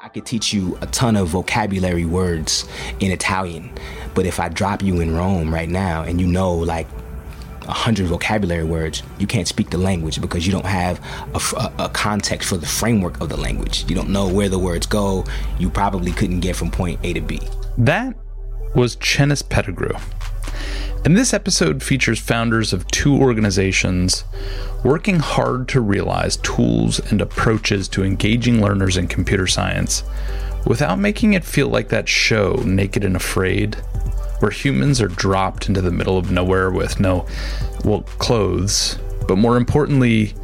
I could teach you a ton of vocabulary words in Italian, but if I drop you in Rome right now and you know like a hundred vocabulary words, you can't speak the language because you don't have a, a, context for the framework of the language. You don't know where the words go. You probably couldn't get from point A to B. That was Chennis Pettigrew. And this episode features founders of two organizations working hard to realize tools and approaches to engaging learners in computer science without making it feel like that show, Naked and Afraid, where humans are dropped into the middle of nowhere with no, well, clothes, but more importantly,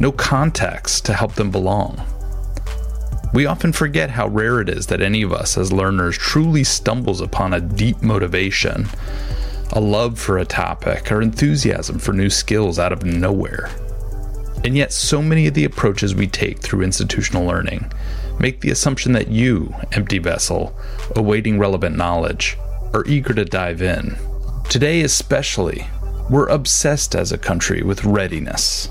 no context to help them belong. We often forget how rare it is that any of us as learners truly stumbles upon a deep motivation, a love for a topic, or enthusiasm for new skills out of nowhere. And yet, so many of the approaches we take through institutional learning make the assumption that you, empty vessel, awaiting relevant knowledge, are eager to dive in. Today, especially, we're obsessed as a country with readiness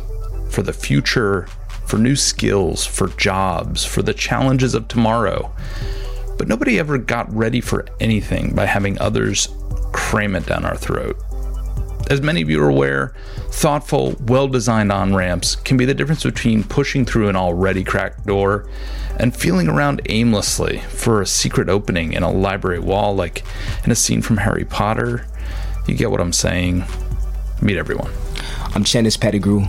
for the future for new skills, for jobs, for the challenges of tomorrow. But nobody ever got ready for anything by having others cram it down our throat. As many of you are aware, thoughtful, well designed on ramps can be the difference between pushing through an already cracked door and feeling around aimlessly for a secret opening in a library wall, like in a scene from Harry Potter. You get what I'm saying. Meet everyone. I'm Chennis Pettigrew.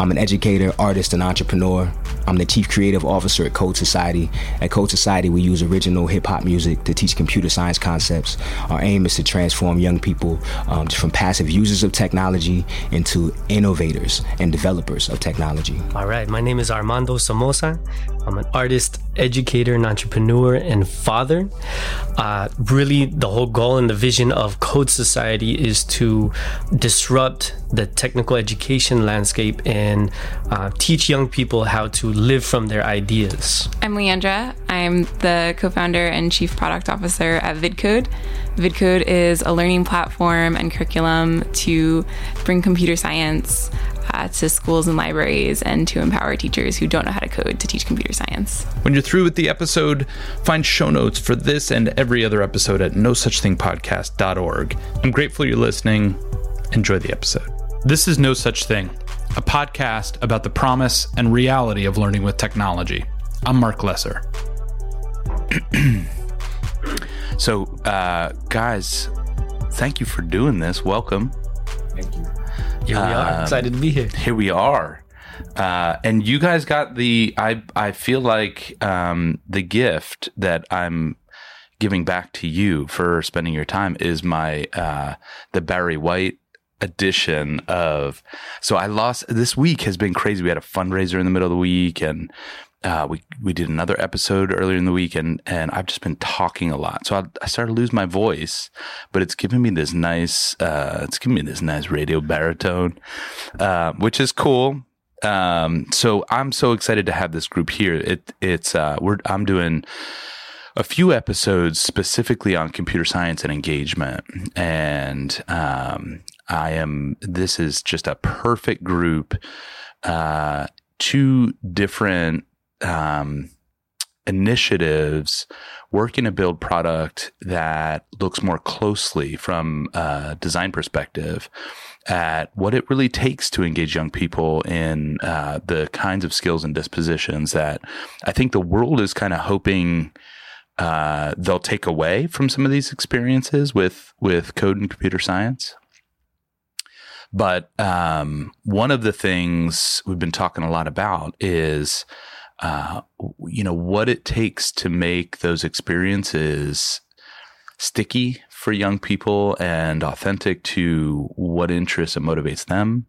I'm an educator, artist, and entrepreneur. I'm the chief creative officer at Code Society. At Code Society, we use original hip hop music to teach computer science concepts. Our aim is to transform young people um, from passive users of technology into innovators and developers of technology. All right, my name is Armando Somoza. I'm an artist, educator, and entrepreneur and father. Uh, really, the whole goal and the vision of Code Society is to disrupt the technical education landscape and uh, teach young people how to live from their ideas. I'm Leandra. I'm the co founder and chief product officer at VidCode. VidCode is a learning platform and curriculum to bring computer science uh, to schools and libraries and to empower teachers who don't know how to code to teach computer science. When you're through with the episode, find show notes for this and every other episode at no such thing I'm grateful you're listening. Enjoy the episode. This is No Such Thing, a podcast about the promise and reality of learning with technology. I'm Mark Lesser. so, uh, guys, thank you for doing this. Welcome. Thank you. Here we are. Um, Excited to be here. Here we are. Uh, and you guys got the I I feel like um, the gift that I'm giving back to you for spending your time is my uh, the Barry White edition of so I lost this week has been crazy. We had a fundraiser in the middle of the week and uh, we we did another episode earlier in the week and and I've just been talking a lot. So I, I started to lose my voice, but it's giving me this nice uh, it's giving me this nice radio baritone, uh, which is cool. Um, so I'm so excited to have this group here. It it's uh, we're I'm doing a few episodes specifically on computer science and engagement. And um, I am, this is just a perfect group. Uh, two different um, initiatives working to build product that looks more closely from a design perspective at what it really takes to engage young people in uh, the kinds of skills and dispositions that I think the world is kind of hoping uh, they'll take away from some of these experiences with with code and computer science. But um, one of the things we've been talking a lot about is, uh, you know, what it takes to make those experiences sticky for young people and authentic to what interests and motivates them.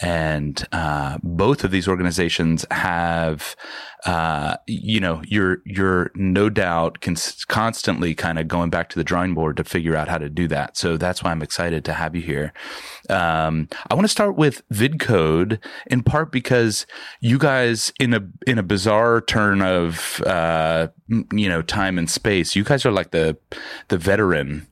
And uh, both of these organizations have, uh, you know, you're you're no doubt cons- constantly kind of going back to the drawing board to figure out how to do that. So that's why I'm excited to have you here. Um, I want to start with VidCode in part because you guys, in a in a bizarre turn of uh, you know time and space, you guys are like the the veteran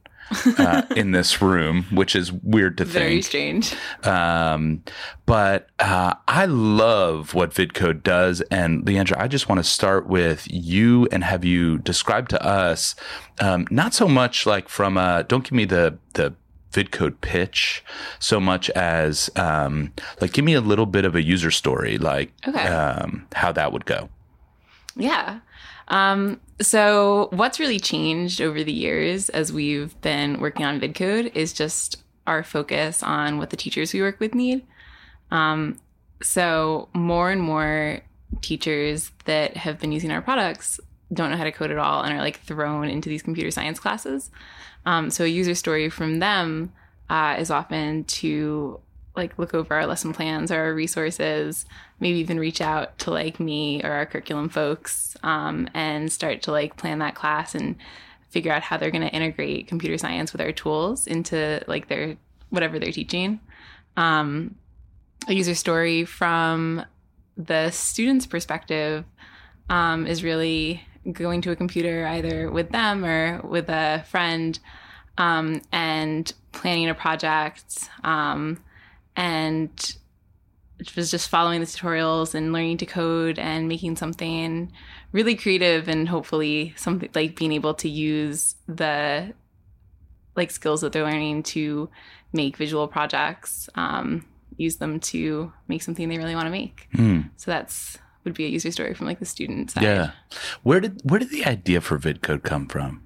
uh, in this room, which is weird to Very think. strange. Um, but uh, I love what VidCode does. And Leandra, I just want to start with you and have you describe to us, um, not so much like from a, don't give me the, the, VidCode pitch so much as um, like give me a little bit of a user story, like Okay. um, how that would go. Yeah. Um, so, what's really changed over the years as we've been working on VidCode is just our focus on what the teachers we work with need. Um, so, more and more teachers that have been using our products don't know how to code at all and are like thrown into these computer science classes. Um, so, a user story from them uh, is often to like look over our lesson plans or our resources maybe even reach out to like me or our curriculum folks um, and start to like plan that class and figure out how they're going to integrate computer science with our tools into like their whatever they're teaching. Um, a user story from the student's perspective um, is really going to a computer either with them or with a friend um, and planning a project um, and it was just following the tutorials and learning to code and making something really creative and hopefully something like being able to use the like skills that they're learning to make visual projects um, use them to make something they really want to make Hmm. so that's would be a user story from like the student side Yeah. Where did where did the idea for VidCode come from?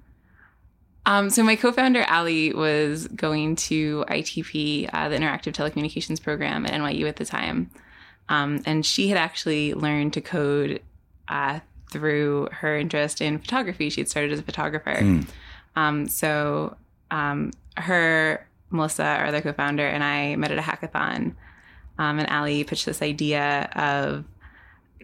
Um, so my co-founder Ali was going to ITP, uh, the Interactive Telecommunications Program at NYU at the time, um, and she had actually learned to code uh, through her interest in photography. She had started as a photographer. Mm. Um, so um, her, Melissa, our other co-founder, and I met at a hackathon, um, and Ali pitched this idea of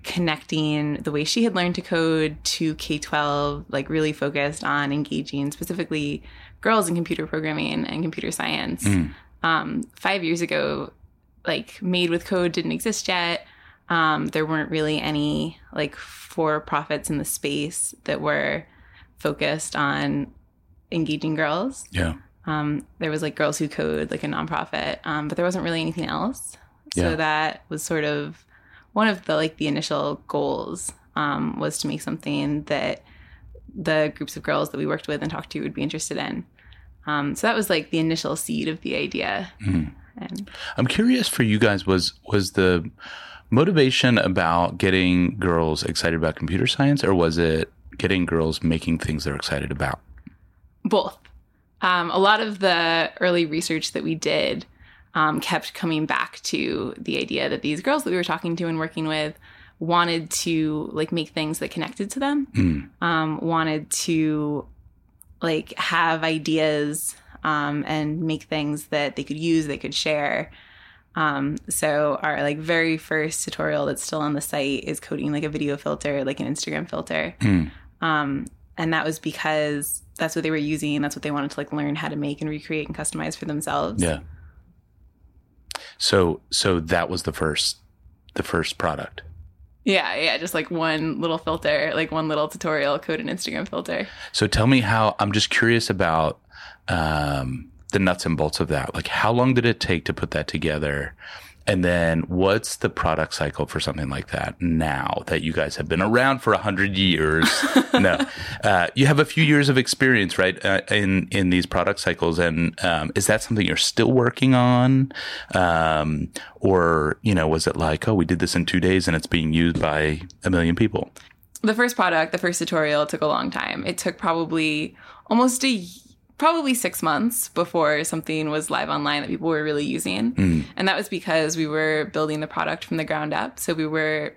connecting the way she had learned to code to K 12, like really focused on engaging specifically girls in computer programming and computer science. Mm. Um, five years ago, like Made with Code didn't exist yet. Um, there weren't really any like for profits in the space that were focused on engaging girls. Yeah. Um, there was like Girls Who Code, like a nonprofit, um, but there wasn't really anything else. So Yeah. that was sort of one of the like the initial goals um, was to make something that the groups of girls that we worked with and talked to would be interested in. Um, so that was like the initial seed of the idea. Mhm. And I'm curious for you guys was was the motivation about getting girls excited about computer science or was it getting girls making things they're excited about? both. Um, a lot of the early research that we did um, kept coming back to the idea that these girls that we were talking to and working with wanted to like make things that connected to them, Mm. um, wanted to like have ideas um, and make things that they could use, they could share. Um, so our like very first tutorial that's still on the site is coding like a video filter, like an Instagram filter. Mm. Um, and that was because that's what they were using. That's what they wanted to like learn how to make and recreate and customize for themselves. Yeah. So so that was the first the first product. Yeah, yeah, just like one little filter, like one little tutorial, code an Instagram filter. So tell me how I'm just curious about um, the nuts and bolts of that. Like how long did it take to put that together? And then what's the product cycle for something like that now that you guys have been around for a hundred years? no, uh, you have a few years of experience, right, uh, in in these product cycles. And um, is that something you're still working on, um, or you know, was it like, oh, we did this in two days and it's being used by a million people? The first product, the first tutorial took a long time. It took probably almost a probably 6 months before something was live online that people were really using. And that was because we were building the product from the ground up. So we were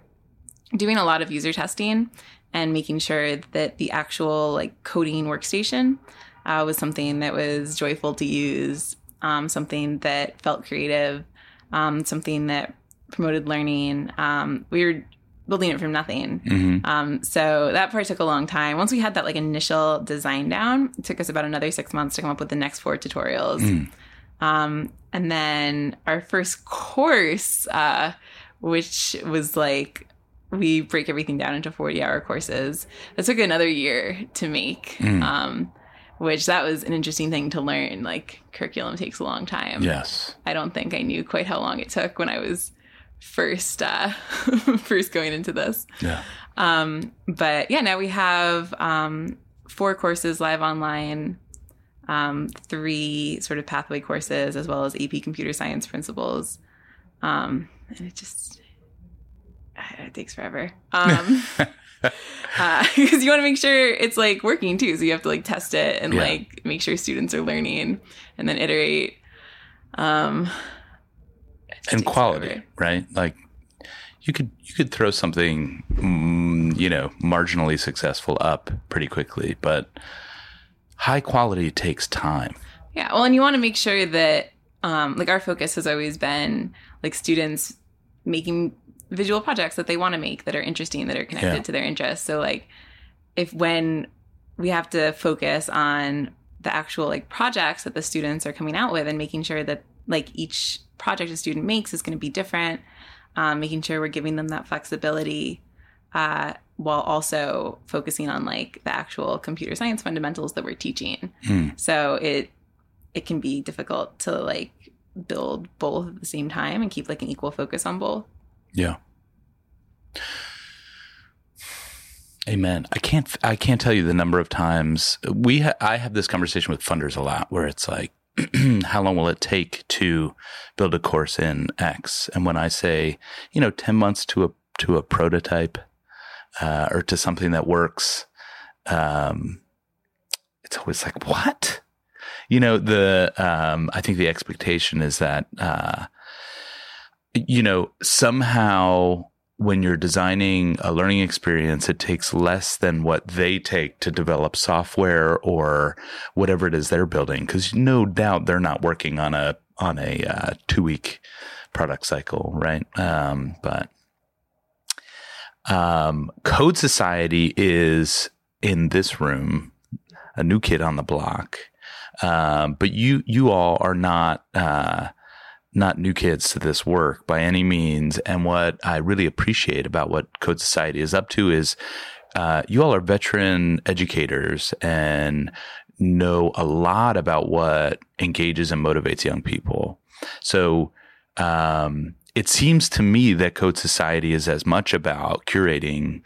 doing a lot of user testing and making sure that the actual like coding workstation uh, was something that was joyful to use, um, something that felt creative, um, something that promoted learning. Um, we were building it from nothing. Mm-hmm. Um, so that part took a long time. Once we had that like initial design down, it took us about another six months to come up with the next four tutorials. Um, and then our first course, uh, which was like we break everything down into 40 hour courses. That took another year to make. Um, which that was an interesting thing to learn. Like curriculum takes a long time. Yes. I don't think I knew quite how long it took when I was first uh first going into this. Yeah. Um but yeah, now we have um four courses live online, um three sort of pathway courses as well as AP computer science principles. Um and it just it takes forever. Um because you want to make sure it's like working too. So you have to like test it and Yeah. like make sure students are learning and then iterate. Um, and quality, forever. right? Like you could you could throw something mm, you know marginally successful up pretty quickly, but high quality takes time. Yeah. Well, and you want to make sure that um, like our focus has always been like students making visual projects that they want to make that are interesting that are connected Yeah. to their interests. So like if when we have to focus on the actual like projects that the students are coming out with and making sure that like each project a student makes is going to be different um, making sure we're giving them that flexibility uh, while also focusing on like the actual computer science fundamentals that we're teaching Hmm. so it it can be difficult to like build both at the same time and keep like an equal focus on both Yeah. Amen. I can't. I can't tell you the number of times we. Ha- I have this conversation with funders a lot, where it's like, how long will it take to build a course in X? And when I say, you know, ten months to a to a prototype, uh, or to something that works, um, it's always like, what? You know, the. Um, I think the expectation is that. Uh, you know, somehow when you're designing a learning experience, it takes less than what they take to develop software or whatever it is they're building. Cause no doubt they're not working on a, on a uh, two week product cycle, right? Um, but, um, Code Society is in this room, a new kid on the block. Um, but you, you all are not, uh, not new kids to this work by any means. And what I really appreciate about what Code Society is up to is uh, you all are veteran educators and know a lot about what engages and motivates young people. So um, it seems to me that Code Society is as much about curating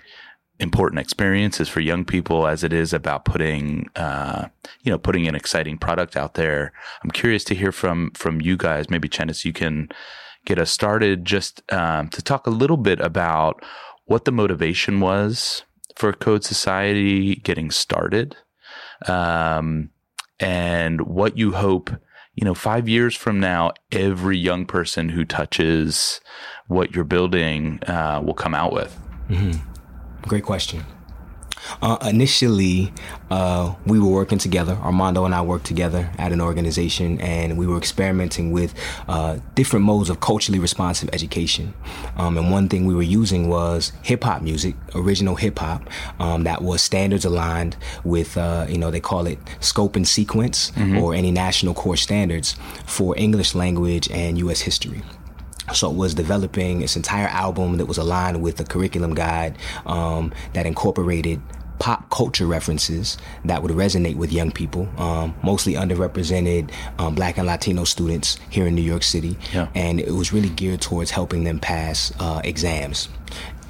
important experiences for young people as it is about putting uh, you know putting an exciting product out there. I'm curious to hear from from you guys. Maybe Chennis, you can get us started just um, to talk a little bit about what the motivation was for code society getting started um, and what you hope you know five years from now every young person who touches what you're building uh, will come out with Great question. Uh, initially, uh, we were working together. Armando and I worked together at an organization, and we were experimenting with uh, different modes of culturally responsive education. Um, and one thing we were using was hip hop music, original hip hop, um, that was standards aligned with, uh, you know, they call it scope and sequence or any national core standards for English language and U.S. history. So it was developing its entire album that was aligned with a curriculum guide um, that incorporated pop culture references that would resonate with young people, um, mostly underrepresented um, Black and Latino students here in New York City, Yeah. and it was really geared towards helping them pass uh, exams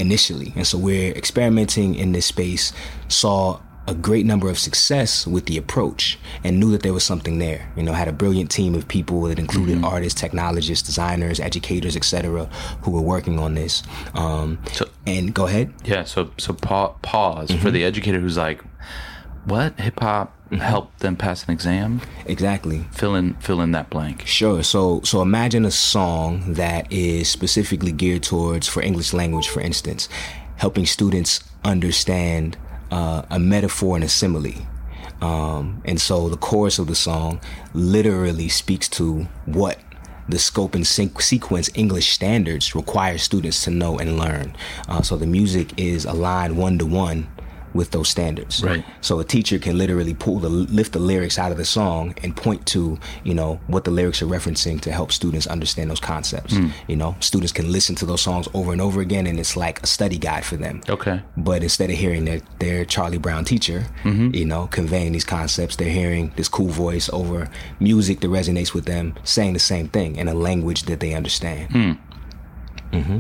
initially. And so we're experimenting in this space. Saw a great number of success with the approach and knew that there was something there. You know, had a brilliant team of people that included mm-hmm. artists, technologists, designers, educators, etc., who were working on this. Um, So- and go ahead. Yeah. So so pa- pause for mm-hmm. the educator who's like, "What hip hop mm-hmm. helped them pass an exam?" Exactly. Fill in fill in that blank. Sure. So so imagine a song that is specifically geared towards for English language, for instance, helping students understand uh, a metaphor and a simile. Um, and so the chorus of the song literally speaks to what the scope and sequence English standards require students to know and learn. Uh, so the music is aligned one to one with those standards. Right. So a teacher can literally pull the lift the lyrics out of the song and point to you know what the lyrics are referencing to help students understand those concepts. Hmm. You know, students can listen to those songs over and over again, and it's like a study guide for them. Okay. But instead of hearing their, their Charlie Brown teacher, Mm-hmm. you know, conveying these concepts, they're hearing this cool voice over music that resonates with them, saying the same thing in a language that they understand. Hmm. hmm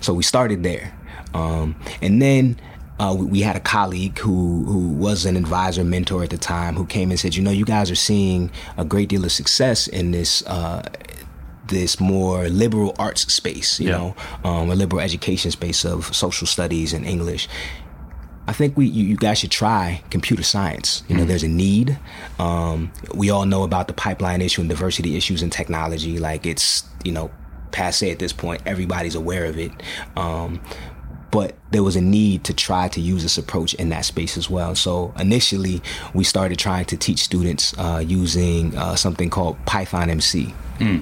So we started there, um, and then. Uh, we, we had a colleague who who was an advisor mentor at the time who came and said, you know, you guys are seeing a great deal of success in this uh, this more liberal arts space, you Yeah. know, um, a liberal education space of social studies and English. I think we you, you guys should try computer science. You know, there's a need. Um, we all know about the pipeline issue and diversity issues in technology. Like it's you know passe at this point. Everybody's aware of it. Um, but there was a need to try to use this approach in that space as well. So initially, we started trying to teach students uh, using uh, something called Python MC.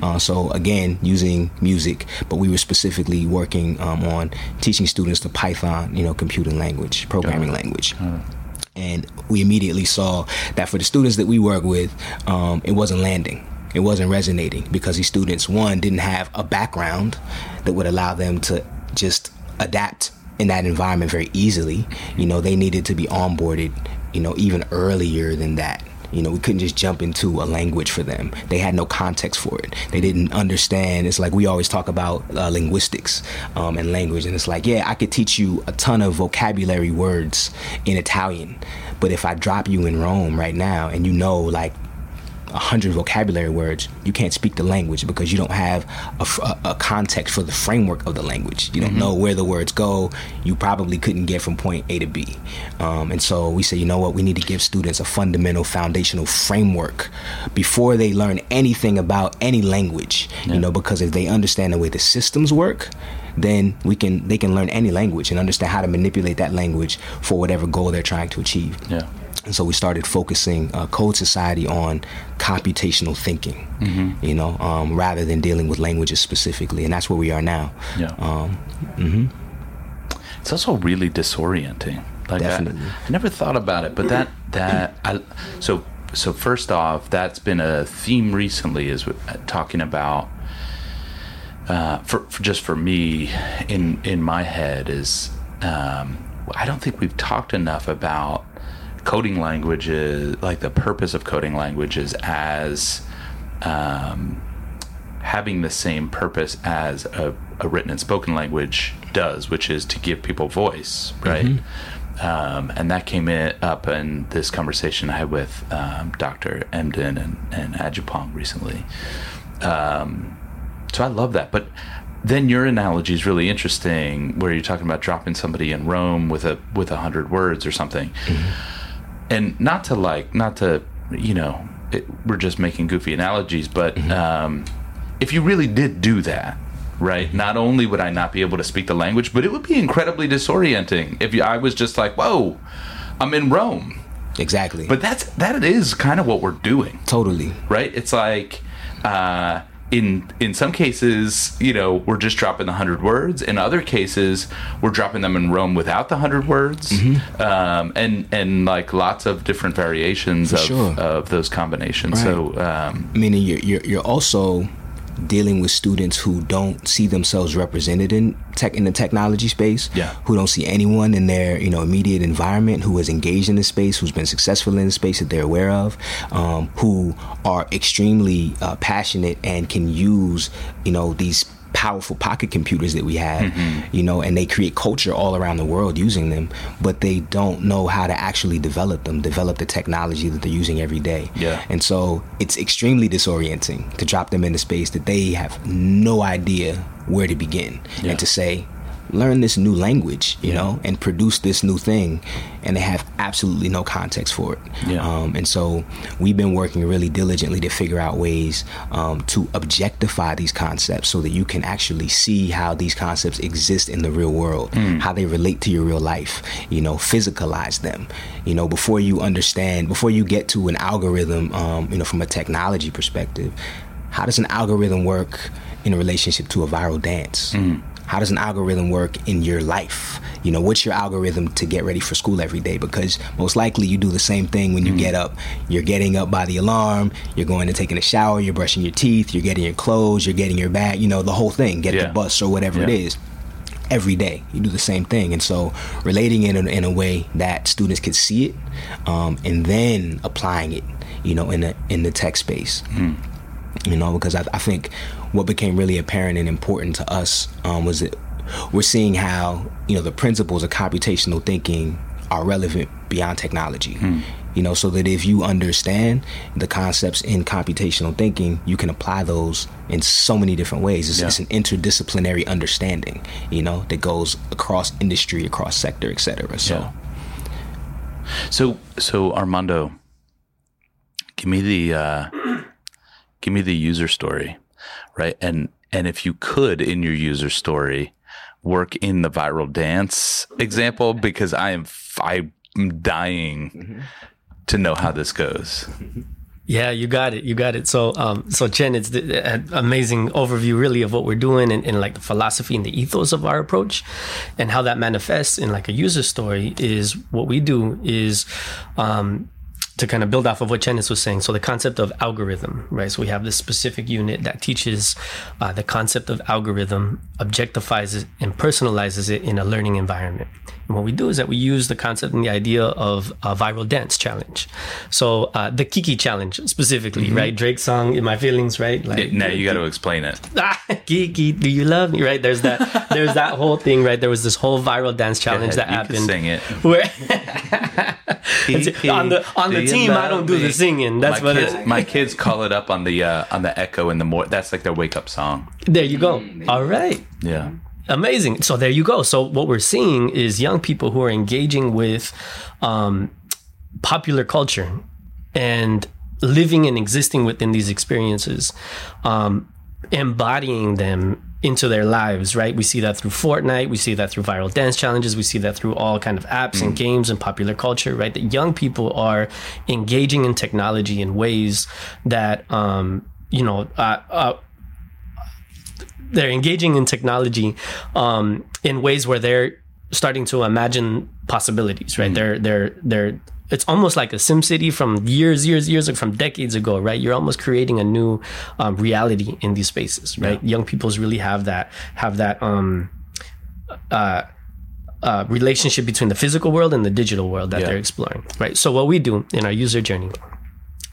Uh, so again, using music, but we were specifically working um, on teaching students the Python, you know, computing language, programming language. And we immediately saw that for the students that we work with, um, it wasn't landing. It wasn't resonating because these students, one, didn't have a background that would allow them to just adapt in that environment very easily. You know, they needed to be onboarded, you know, even earlier than that. You know, we couldn't just jump into a language for them. They had no context for it. They didn't understand. It's like we always talk about uh, linguistics um, and language, and it's like, yeah, I could teach you a ton of vocabulary words in Italian, but if I drop you in Rome right now and you know like a hundred vocabulary words, you can't speak the language because you don't have a context for the framework of the language. You don't know where the words go. You probably couldn't get from point A to B. Um, and so we say, you know what? We need to give students a fundamental, foundational framework before they learn anything about any language. You know, because if they understand the way the systems work, then we can they can learn any language and understand how to manipulate that language for whatever goal they're trying to achieve. Yeah. And so we started focusing uh, Code Society on computational thinking, Mm-hmm. you know, um, rather than dealing with languages specifically. And that's where we are now. Yeah. Um, hmm It's also really disorienting. Like I, Definitely. I never thought about it, but that that I so so first off, that's been a theme recently is uh, talking about uh, for, for just for me in in my head is um, I don't think we've talked enough about coding languages, like the purpose of coding languages as um, having the same purpose as a, a written and spoken language does, which is to give people voice, right? Um, and that came in, up in this conversation I had with um, Dr. Emdin and, and Ajupong recently. Um, so I love that. But then your analogy is really interesting, where you're talking about dropping somebody in Rome with a with a hundred words or something, and not to like, not to, you know, it, we're just making goofy analogies, but um, if you really did do that, right? Not only would I not be able to speak the language, but it would be incredibly disorienting if you, I was just like, "Whoa, I'm in Rome." exactly. But that's that is kind of what we're doing totally. right? It's like uh, in in some cases, you know, we're just dropping the hundred words. In other cases, we're dropping them in Rome without the hundred words, Mm-hmm. um, and and like lots of different variations of, sure. of those combinations. So um, Meaning you're, you're, you're also dealing with students who don't see themselves represented in tech in the technology space Yeah. who don't see anyone in their you know immediate environment who is engaged in the space who's been successful in the space that they're aware of um, who are extremely uh, passionate and can use you know these powerful pocket computers that we have Mm-hmm. you know and they create culture all around the world using them but they don't know how to actually develop them develop the technology that they're using every day Yeah. and so it's extremely disorienting to drop them into space that they have no idea where to begin Yeah. and to say, learn this new language, you know, and produce this new thing. And they have absolutely no context for it. Yeah. Um, and so we've been working really diligently to figure out ways um, to objectify these concepts so that you can actually see how these concepts exist in the real world, how they relate to your real life, you know, physicalize them, you know, before you understand, before you get to an algorithm, um, you know, from a technology perspective, how does an algorithm work in relationship to a viral dance? How does an algorithm work in your life? You know, what's your algorithm to get ready for school every day? Because most likely you do the same thing when you get up. You're getting up by the alarm, you're going to taking a shower, you're brushing your teeth, you're getting your clothes, you're getting your bag, you know, the whole thing, get Yeah. the bus or whatever it Yeah. is every day. You do the same thing, and so relating it in, in a way that students can see it, um, and then applying it, you know, in the in the tech space. You know, because I, I think what became really apparent and important to us um, was that we're seeing how you know the principles of computational thinking are relevant beyond technology. You know, so that if you understand the concepts in computational thinking, you can apply those in so many different ways. It's, Yeah. it's an interdisciplinary understanding, you know, that goes across industry, across sector, et cetera. So, Yeah. So so Armando, give me the uh, give me the user story, right? And and if you could in your user story work in the viral dance example because I am I'm dying to know how this goes. Yeah, you got it. You got it. So, um, so Chen, it's an amazing overview, really, of what we're doing and, and like the philosophy and the ethos of our approach, and how that manifests in like a user story. Is what we do is um, to kind of build off of what Chennis was saying. So the concept of algorithm, right? So we have this specific unit that teaches uh, the concept of algorithm, objectifies it, and personalizes it in a learning environment. And what we do is that we use the concept and the idea of a viral dance challenge. So uh, the Kiki challenge specifically, right? Drake's song "In My Feelings," right? Like Now you got to explain it. ah, Kiki, do you love me? Right? There's that. There's that whole thing, right? There was this whole viral dance challenge ahead, that you happened. sing it. Where on the on the team, I don't do me? the singing. That's my what. kids, It, my kids call it up on the uh, on the echo in the more. That's like their wake up song. there you go. All right. Yeah. Amazing. So there you go. So what we're seeing is young people who are engaging with um, popular culture and living and existing within these experiences, um, embodying them into their lives. Right. We see that through Fortnite. We see that through viral dance challenges. We see that through all kind of apps and games and popular culture. Right. That young people are engaging in technology in ways that um, you know. Uh, uh, they're engaging in technology um, in ways where they're starting to imagine possibilities, right? They're they're they're it's almost like a SimCity from years years years like from decades ago right you're almost creating a new um, reality in these spaces right young people's really have that have that um uh uh, relationship between the physical world and the digital world that Yeah. they're exploring, right? So what we do in our user journey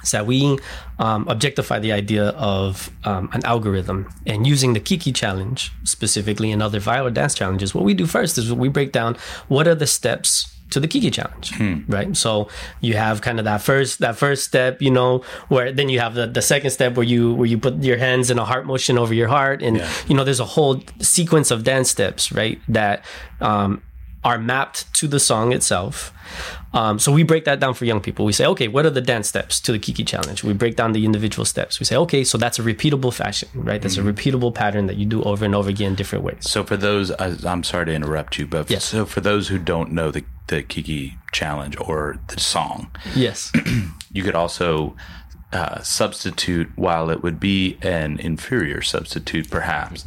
is that we um, objectify the idea of um, an algorithm and using the Kiki challenge specifically and other viral dance challenges. What we do first is we break down what are the steps to the Kiki challenge, right? So you have kind of that first that first step, you know, where then you have the, the second step where you where you put your hands in a heart motion over your heart, and you know there's a whole sequence of dance steps, right? That um, are mapped to the song itself. Um, so we break that down for young people. We say, okay, what are the dance steps to the Kiki challenge? We break down the individual steps. We say, okay, so that's a repeatable fashion, right? That's a repeatable pattern that you do over and over again in different ways. So for those, I'm sorry to interrupt you, but Yes. so for those who don't know the the Kiki challenge or the song, Yes. you could also uh, substitute, while it would be an inferior substitute, perhaps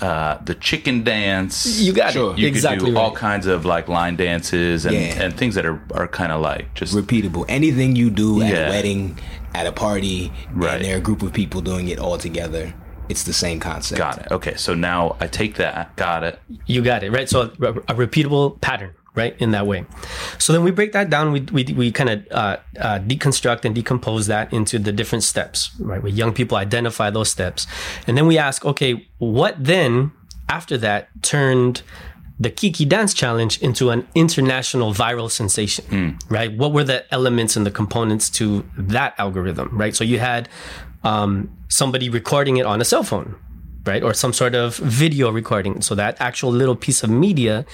uh, the chicken dance. You got Sure. it. You exactly could do all right. kinds of like line dances and, Yeah. and things that are, are kind of like just repeatable. Anything you do at Yeah. a wedding, at a party, Right. and there are a group of people doing it all together, it's the same concept. got it. Okay, so now I take that. Got it. You got it, right? So a, a repeatable pattern, right? In that way. So then we break that down. We, we, we kind of uh, uh, deconstruct and decompose that into the different steps, right? Where young people identify those steps. And then we ask, okay, what then after that turned the Kiki Dance Challenge into an international viral sensation, right? What were the elements and the components to that algorithm, right? So you had um, somebody recording it on a cell phone, right? Or some sort of video recording. So that actual little piece of media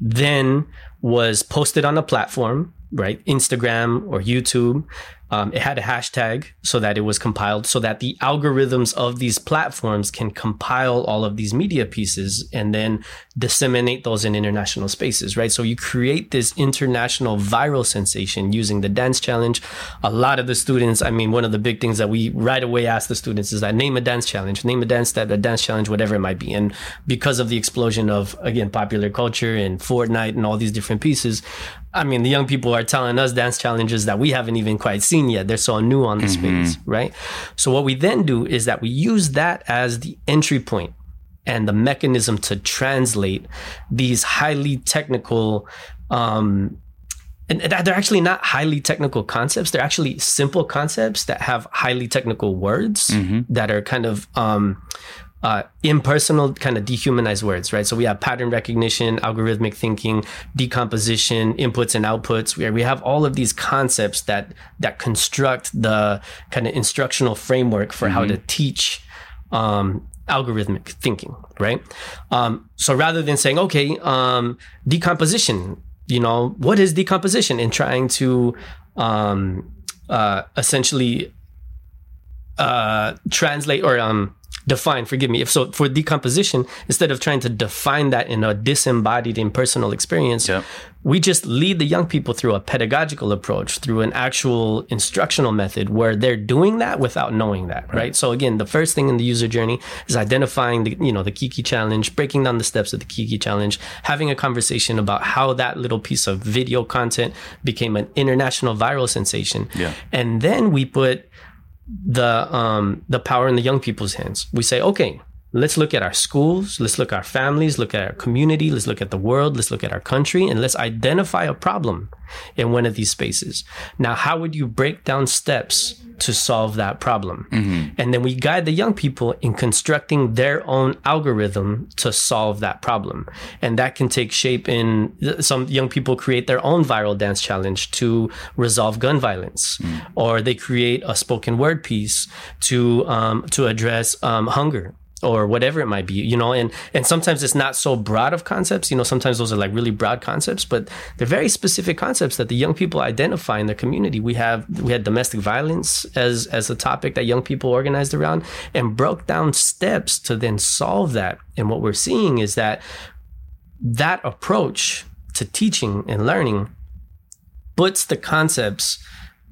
then was posted on a platform, right? Instagram or YouTube. Um, it had a hashtag so that it was compiled so that the algorithms of these platforms can compile all of these media pieces and then disseminate those in international spaces, right? So you create this international viral sensation using the dance challenge. A lot of the students, I mean, one of the big things that we right away ask the students is that name a dance challenge, name a dance step, a dance challenge, whatever it might be. And because of the explosion of, again, popular culture and Fortnite and all these different pieces, I mean, the young people are telling us dance challenges that we haven't even quite seen yet. They're so new on the mm-hmm. space, right? So what we then do is that we use that as the entry point and the mechanism to translate these highly technical um, and they're actually not highly technical concepts. They're actually simple concepts that have highly technical words mm-hmm. that are kind of um, uh, impersonal, kind of dehumanized words, right? So we have pattern recognition, algorithmic thinking, decomposition, inputs and outputs. Where we have all of these concepts that that construct the kind of instructional framework for mm-hmm. how to teach um, algorithmic thinking, right? Um, so rather than saying, okay, um, decomposition, you know, what is decomposition? And trying to um, uh, essentially uh, translate or um, define, forgive me. If so, for decomposition, instead of trying to define that in a disembodied impersonal experience, yep. we just lead the young people through a pedagogical approach, through an actual instructional method where they're doing that without knowing that, right? right? So again, the first thing in the user journey is identifying the, you know, the Kiki challenge, breaking down the steps of the Kiki challenge, having a conversation about how that little piece of video content became an international viral sensation. Yeah. And then we put the um, the power in the young people's hands. We say, okay, let's look at our schools, let's look at our families, look at our community, let's look at the world, let's look at our country, and let's identify a problem in one of these spaces. Now, how would you break down steps to solve that problem? Mm-hmm. And then we guide the young people in constructing their own algorithm to solve that problem. And that can take shape in some young people create their own viral dance challenge to resolve gun violence, mm-hmm. or they create a spoken word piece to um, to address um, hunger or whatever it might be you know and and sometimes it's not so broad of concepts you know sometimes those are like really broad concepts but they're very specific concepts that the young people identify in the community. We have we had domestic violence as as a topic that young people organized around and broke down steps to then solve that. And what we're seeing is that that approach to teaching and learning puts the concepts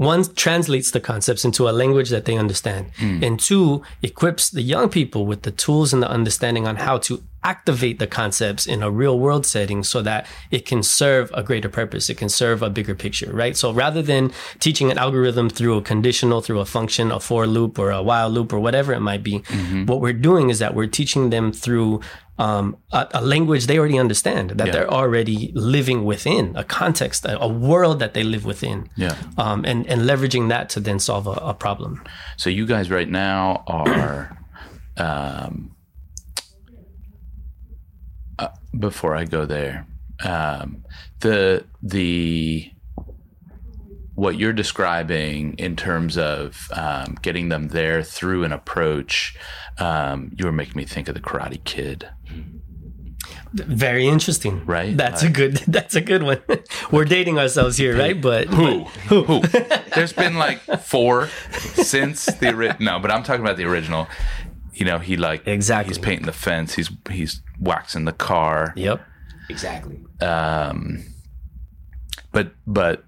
one translates the concepts into a language that they understand mm. and two equips the young people with the tools and the understanding on how to activate the concepts in a real world setting so that it can serve a greater purpose it can serve a bigger picture right so rather than teaching an algorithm through a conditional through a function a for loop or a while loop or whatever it might be mm-hmm. what we're doing is that we're teaching them through um, a, a, language they already understand that yeah. they're already living within a context, a, a, world that they live within. Yeah. Um, and, and leveraging that to then solve a, a problem. So you guys right now are, um, before I go there, um, the, the, what you're describing in terms of um, getting them there through an approach, um, you were making me think of the Karate Kid. Very interesting, right? That's a good. That's a good one. We're dating ourselves here, right? But who? But, who? who? There's been like four since the original. No, but I'm talking about the original. You know, he like exactly. He's painting the fence. He's he's waxing the car. Yep. Exactly. Um. But but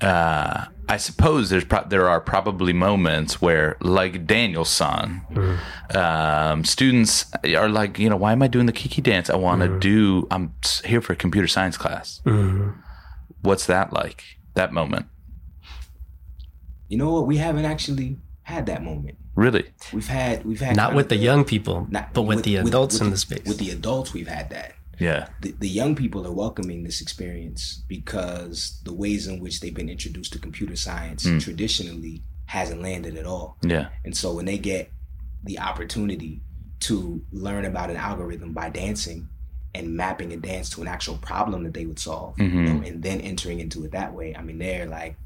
uh, I suppose there's pro- there are probably moments where, like Daniel-san, mm. um, students are like, you know, why am I doing the Kiki dance? I want to mm. do. I'm here for a computer science class. Mm. What's that like? That moment? You know what? We haven't actually had that moment. Really? We've had we've had not with the young people, not, but with, with the adults with, with in the space. With the adults, we've had that. Yeah. The, the young people are welcoming this experience because the ways in which they've been introduced to computer science mm. traditionally hasn't landed at all. Yeah. And so when they get the opportunity to learn about an algorithm by dancing and mapping a dance to an actual problem that they would solve, mm-hmm. you know, and then entering into it that way, I mean, they're like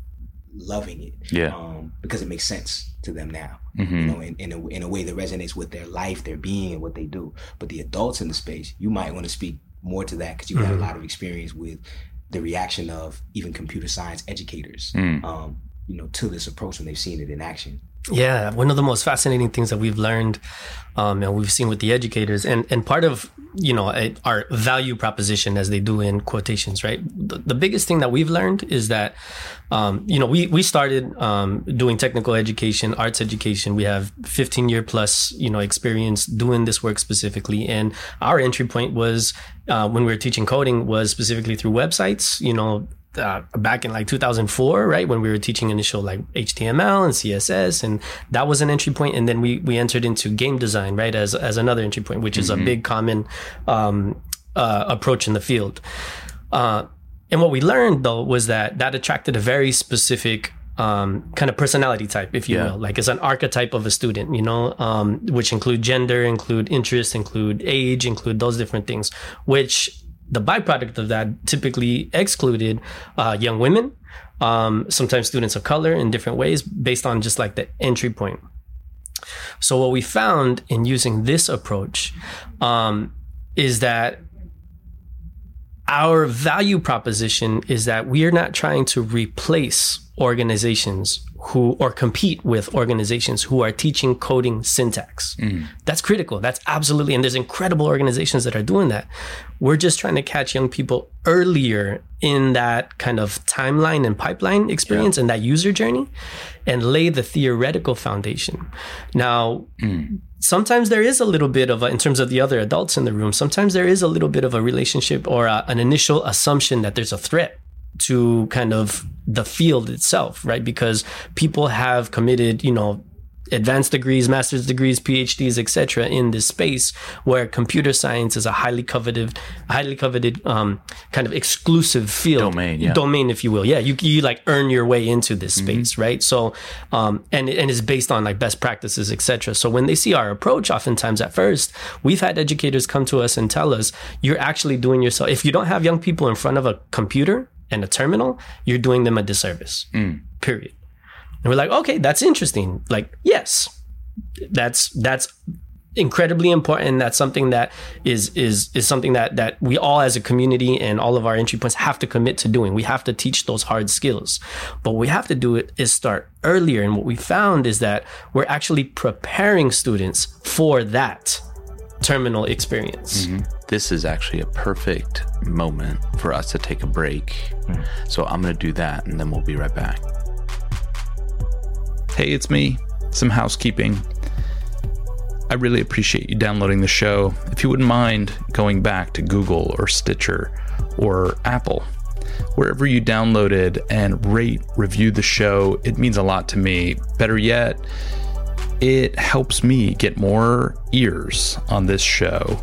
loving it. Yeah. Um, because it makes sense to them now, mm-hmm. you know, in, in a, in a way that resonates with their life, their being, and what they do. But the adults in the space, you might want to speak more to that because you mm-hmm. have a mm-hmm. lot of experience with the reaction of even computer science educators mm. um, you know, to this approach when they've seen it in action? Yeah, one of the most fascinating things that we've learned um, and we've seen with the educators, and and part of you know our value proposition, as they do in quotations, right? The, the biggest thing that we've learned is that um, you know we we started um, doing technical education, arts education. We have 15 year plus you know experience doing this work specifically, and our entry point was uh, when we were teaching coding was specifically through websites. You know, uh, back in like 2004, right, when we were teaching initial like HTML and CSS, and that was an entry point. And then we we entered into game design, right, as as another entry point, which is mm-hmm. a big common um, uh, approach in the field. Uh, and what we learned though was that that attracted a very specific um, kind of personality type, if you yeah. will. Like it's an archetype of a student, you know, um, which include gender, include interest, include age, include those different things, which the byproduct of that typically excluded uh, young women, um, sometimes students of color in different ways based on just like the entry point. So what we found in using this approach um, is that our value proposition is that we are not trying to replace organizations who or compete with organizations who are teaching coding syntax. Mm. That's critical. That's absolutely and there's incredible organizations that are doing that. We're just trying to catch young people earlier in that kind of timeline and pipeline experience yeah. and that user journey and lay the theoretical foundation. Now, mm. sometimes there is a little bit of a, in terms of the other adults in the room, sometimes there is a little bit of a relationship or a, an initial assumption that there's a threat to kind of the field itself, right? Because people have committed, you know, advanced degrees, master's degrees, PhDs, etc., in this space where computer science is a highly coveted, highly coveted, um, kind of exclusive field domain, yeah. domain, if you will. Yeah, you you like earn your way into this mm-hmm. space, mm-hmm. right? So, um, and and it's based on like best practices, etc. So when they see our approach, oftentimes at first, we've had educators come to us and tell us, "You're actually doing yourself. If you don't have young people in front of a computer." And a terminal, you're doing them a disservice. Mm. Period. And we're like, okay, that's interesting. Like, yes, that's that's incredibly important. That's something that is is is something that that we all as a community and all of our entry points have to commit to doing. We have to teach those hard skills. But what we have to do it is start earlier. And what we found is that we're actually preparing students for that terminal experience. Mm-hmm. This is actually a perfect moment for us to take a break. Mm. So I'm going to do that and then we'll be right back. Hey, it's me. Some housekeeping. I really appreciate you downloading the show. If you wouldn't mind going back to Google or Stitcher or Apple, wherever you downloaded and rate, review the show, it means a lot to me. Better yet, it helps me get more ears on this show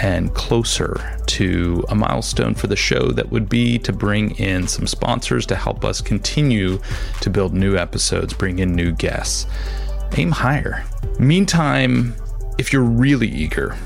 and closer to a milestone for the show that would be to bring in some sponsors to help us continue to build new episodes, bring in new guests. Aim higher. Meantime, if you're really eager,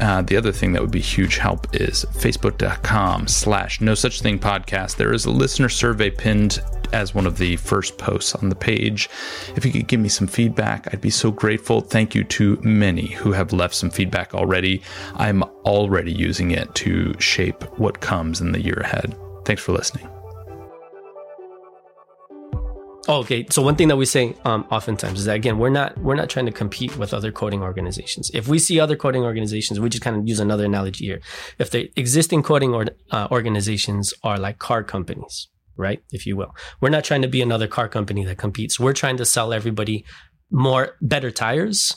uh, the other thing that would be huge help is facebook.com slash no such thing podcast. There is a listener survey pinned as one of the first posts on the page. If you could give me some feedback, I'd be so grateful. Thank you to many who have left some feedback already. I'm already using it to shape what comes in the year ahead. Thanks for listening. Oh, okay. So one thing that we say um, oftentimes is that again, we're not we're not trying to compete with other coding organizations. If we see other coding organizations, we just kind of use another analogy here. If the existing coding or, uh, organizations are like car companies, right? If you will. We're not trying to be another car company that competes. We're trying to sell everybody more better tires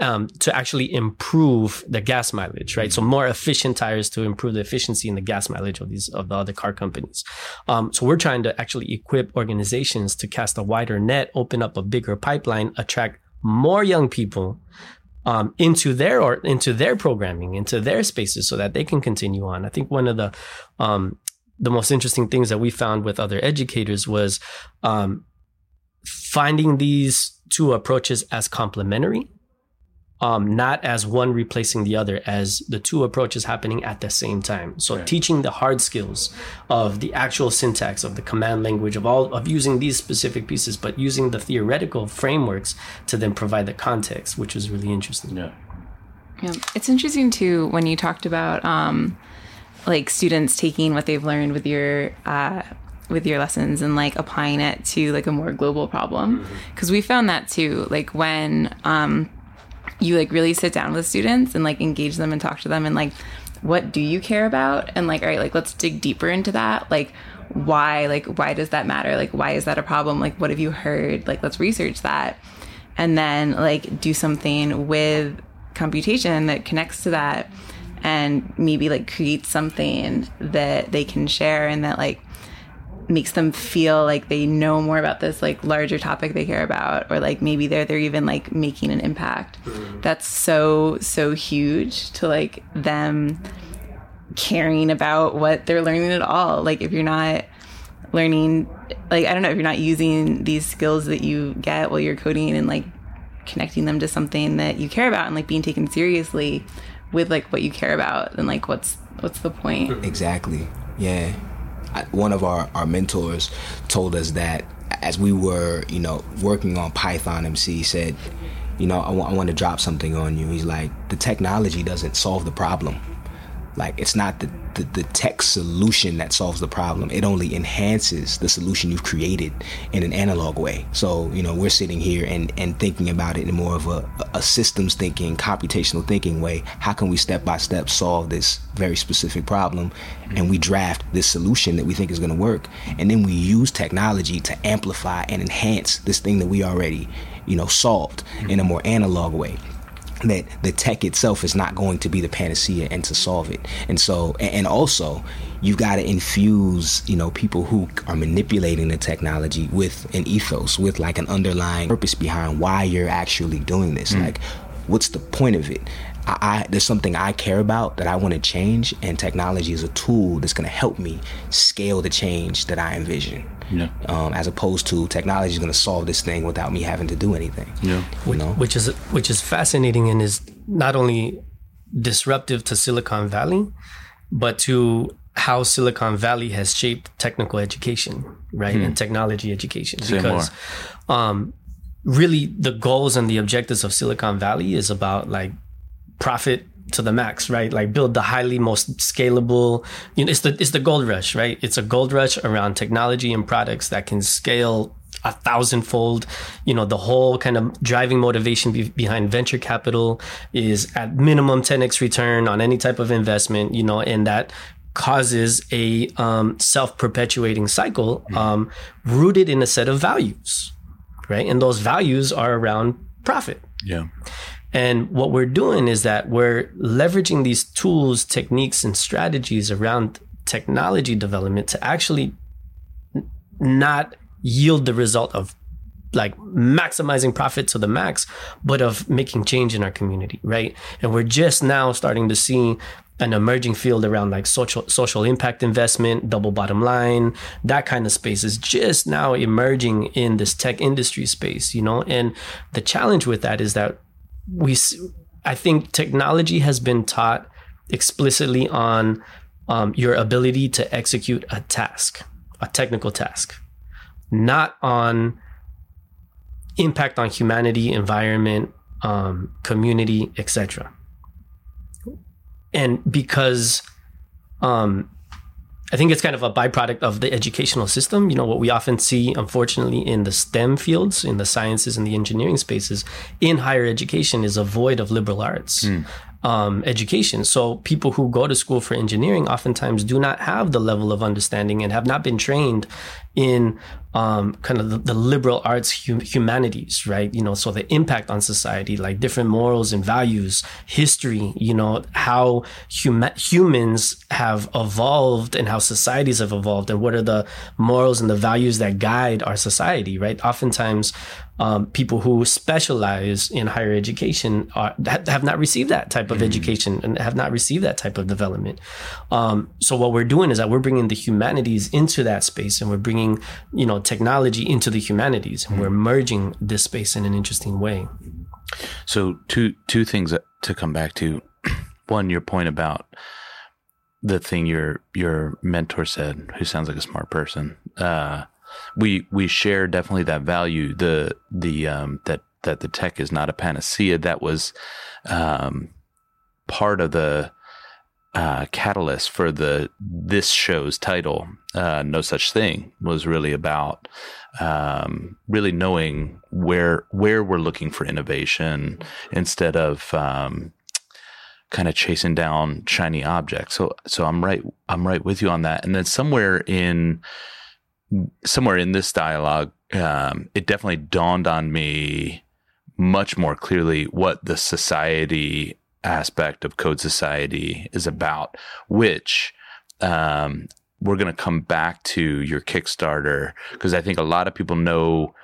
um, to actually improve the gas mileage, right? So more efficient tires to improve the efficiency and the gas mileage of these of the other car companies. Um, so we're trying to actually equip organizations to cast a wider net, open up a bigger pipeline, attract more young people um, into their or into their programming, into their spaces, so that they can continue on. I think one of the um, the most interesting things that we found with other educators was um, finding these two approaches as complementary, um, not as one replacing the other, as the two approaches happening at the same time. So right. teaching the hard skills of the actual syntax of the command language of all of using these specific pieces, but using the theoretical frameworks to then provide the context, which was really interesting. Yeah. Yeah, it's interesting too when you talked about um, like students taking what they've learned with your uh, with your lessons and like applying it to like a more global problem because we found that too like when um you like really sit down with students and like engage them and talk to them and like what do you care about? And like all right like let's dig deeper into that. Like why like why does that matter? Like why is that a problem? Like what have you heard? Like let's research that. And then like do something with computation that connects to that and maybe like create something that they can share and that like makes them feel like they know more about this like larger topic they care about or like maybe they're they're even like making an impact mm. that's so so huge to like them caring about what they're learning at all like if you're not learning like i don't know if you're not using these skills that you get while you're coding and like connecting them to something that you care about and like being taken seriously with like what you care about then like what's what's the point Exactly. Yeah. I, one of our, our mentors told us that as we were, you know, working on Python MC, he said, you know, I want to drop something on you. He's like, the technology doesn't solve the problem. Like, it's not the, the, the tech solution that solves the problem. It only enhances the solution you've created in an analog way. So, you know, we're sitting here and, and thinking about it in more of a, a systems thinking, computational thinking way. How can we step by step solve this very specific problem? And we draft this solution that we think is going to work. And then we use technology to amplify and enhance this thing that we already, you know, solved in a more analog way that the tech itself is not going to be the panacea and to solve it. And so, and also, you've got to infuse, you know, people who are manipulating the technology with an ethos, with like an underlying purpose behind why you're actually doing this. Mm. Like, what's the point of it? I, I there's something I care about that I want to change, and technology is a tool that's going to help me scale the change that I envision. Yeah. Um, as opposed to technology is going to solve this thing without me having to do anything. Yeah. You know. which is which is fascinating and is not only disruptive to Silicon Valley, but to how Silicon Valley has shaped technical education, right, and technology education. Say because um, really, the goals and the objectives of Silicon Valley is about like profit to the max, right? Like build the highly most scalable. You know, it's the it's the gold rush, right? It's a gold rush around technology and products that can scale a thousandfold. You know, the whole kind of driving motivation be- behind venture capital is at minimum 10x return on any type of investment. You know, and that causes a um, self-perpetuating cycle um, rooted in a set of values, right? And those values are around profit. Yeah. And what we're doing is that we're leveraging these tools, techniques, and strategies around technology development to actually not yield the result of like maximizing profit to the max, but of making change in our community, right? And we're just now starting to see an emerging field around like social social impact investment, double bottom line, that kind of space is just now emerging in this tech industry space, you know. And the challenge with that is that we i think technology has been taught explicitly on um, your ability to execute a task a technical task not on impact on humanity environment um, community etc and because um, I think it's kind of a byproduct of the educational system. You know, what we often see, unfortunately, in the STEM fields, in the sciences and the engineering spaces, in higher education is a void of liberal arts. Hmm. Um, education. So people who go to school for engineering oftentimes do not have the level of understanding and have not been trained in um, kind of the, the liberal arts hum- humanities, right? You know, so the impact on society, like different morals and values, history, you know, how huma- humans have evolved and how societies have evolved, and what are the morals and the values that guide our society, right? Oftentimes, um, people who specialize in higher education are, have not received that type of education and have not received that type of development. Um, so what we're doing is that we're bringing the humanities into that space, and we're bringing, you know, technology into the humanities, and we're merging this space in an interesting way. So two two things to come back to. One, your point about the thing your your mentor said, who sounds like a smart person. Uh, we we share definitely that value. The the um, that that the tech is not a panacea. That was um, part of the uh, catalyst for the this show's title, uh, "No Such Thing," was really about um, really knowing where where we're looking for innovation instead of um, kind of chasing down shiny objects. So so I'm right I'm right with you on that. And then somewhere in somewhere in this dialogue, um, it definitely dawned on me much more clearly what the society aspect of Code Society is about, which um, we're going to come back to your Kickstarter because I think a lot of people know.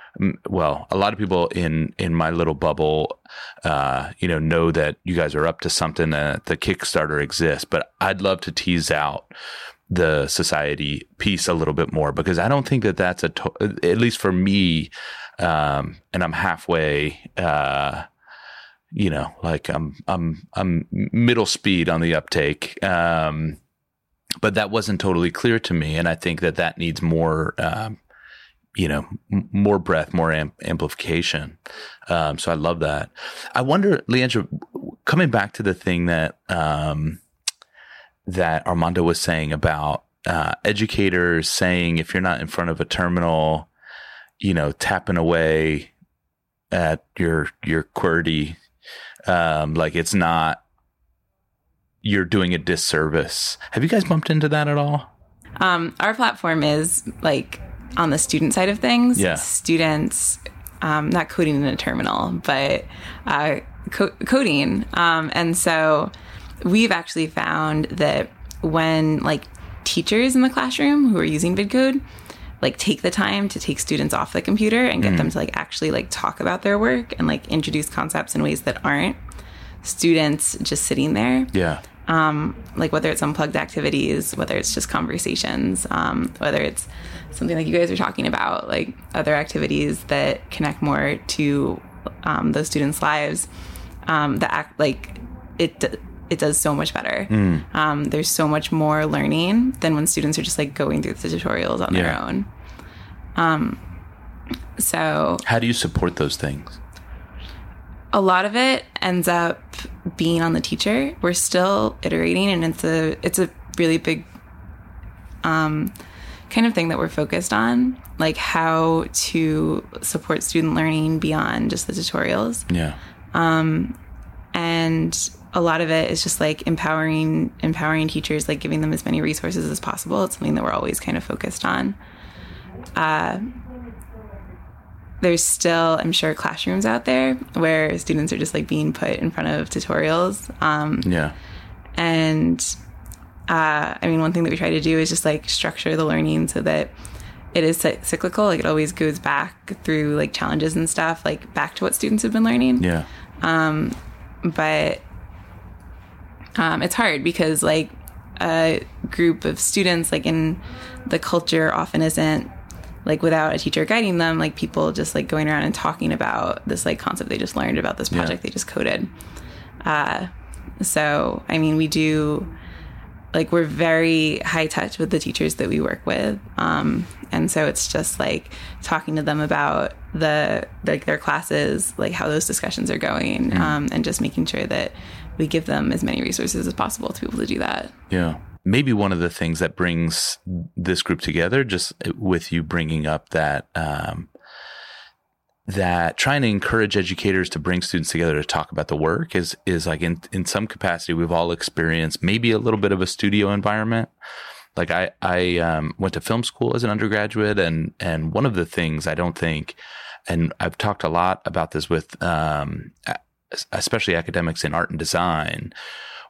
Well, a lot of people in in my little bubble, uh, you know, know that you guys are up to something. That the Kickstarter exists, but I'd love to tease out the society piece a little bit more because I don't think that that's a to- at least for me, um, and I'm halfway. Uh, you know, like I'm I'm I'm middle speed on the uptake. Um, but that wasn't totally clear to me, and I think that that needs more. Um, you know, m- more breath, more amp- amplification. Um, so I love that. I wonder, Leandra, coming back to the thing that um, that Armando was saying about uh, educators saying if you're not in front of a terminal, you know, tapping away at your your QWERTY, um, like it's not you're doing a disservice. Have you guys bumped into that at all? Um, our platform is like on the student side of things. Yeah. Students, um, not coding in a terminal, but uh, co- coding. Um, and so we've actually found that when like teachers in the classroom who are using VidCode, like take the time to take students off the computer and get them to like actually like talk about their work and like introduce concepts in ways that aren't students just sitting there Yeah. Um, like whether it's unplugged activities, whether it's just conversations, um, whether it's something like you guys are talking about, like other activities that connect more to um, those students' lives. Um, that act like it. It does so much better. Um, there's so much more learning than when students are just like going through the tutorials on their own. Um, so How do you support those things? a lot of it ends up being on the teacher. We're still iterating, and it's a it's a really big um, kind of thing that we're focused on, like how to support student learning beyond just the tutorials. Yeah. And a lot of it is just like empowering empowering teachers, like giving them as many resources as possible. It's something that we're always kind of focused on. Uh, there's still, I'm sure, classrooms out there where students are just like being put in front of tutorials. Um, Yeah. and uh, I mean, one thing that we try to do is just like structure the learning so that it is cyclical. Like it always goes back through like challenges and stuff, like back to what students have been learning. Yeah. But um, it's hard because like a group of students, like in the culture, often isn't like without a teacher guiding them. Like people just like going around and talking about this like concept they just learned about this project they just coded. Uh, so I mean, we do like we're very high touch with the teachers that we work with. Um, and so it's just like talking to them about the like their classes like how those discussions are going um, and just making sure that we give them as many resources as possible to be able to do that. Yeah. Maybe one of the things that brings this group together, just with you bringing up that, um, that trying to encourage educators to bring students together to talk about the work is, is like in, in some capacity, we've all experienced maybe a little bit of a studio environment. Like I, I, um, went to film school as an undergraduate and, and one of the things I don't think, and I've talked a lot about this with, um, especially academics in art and design,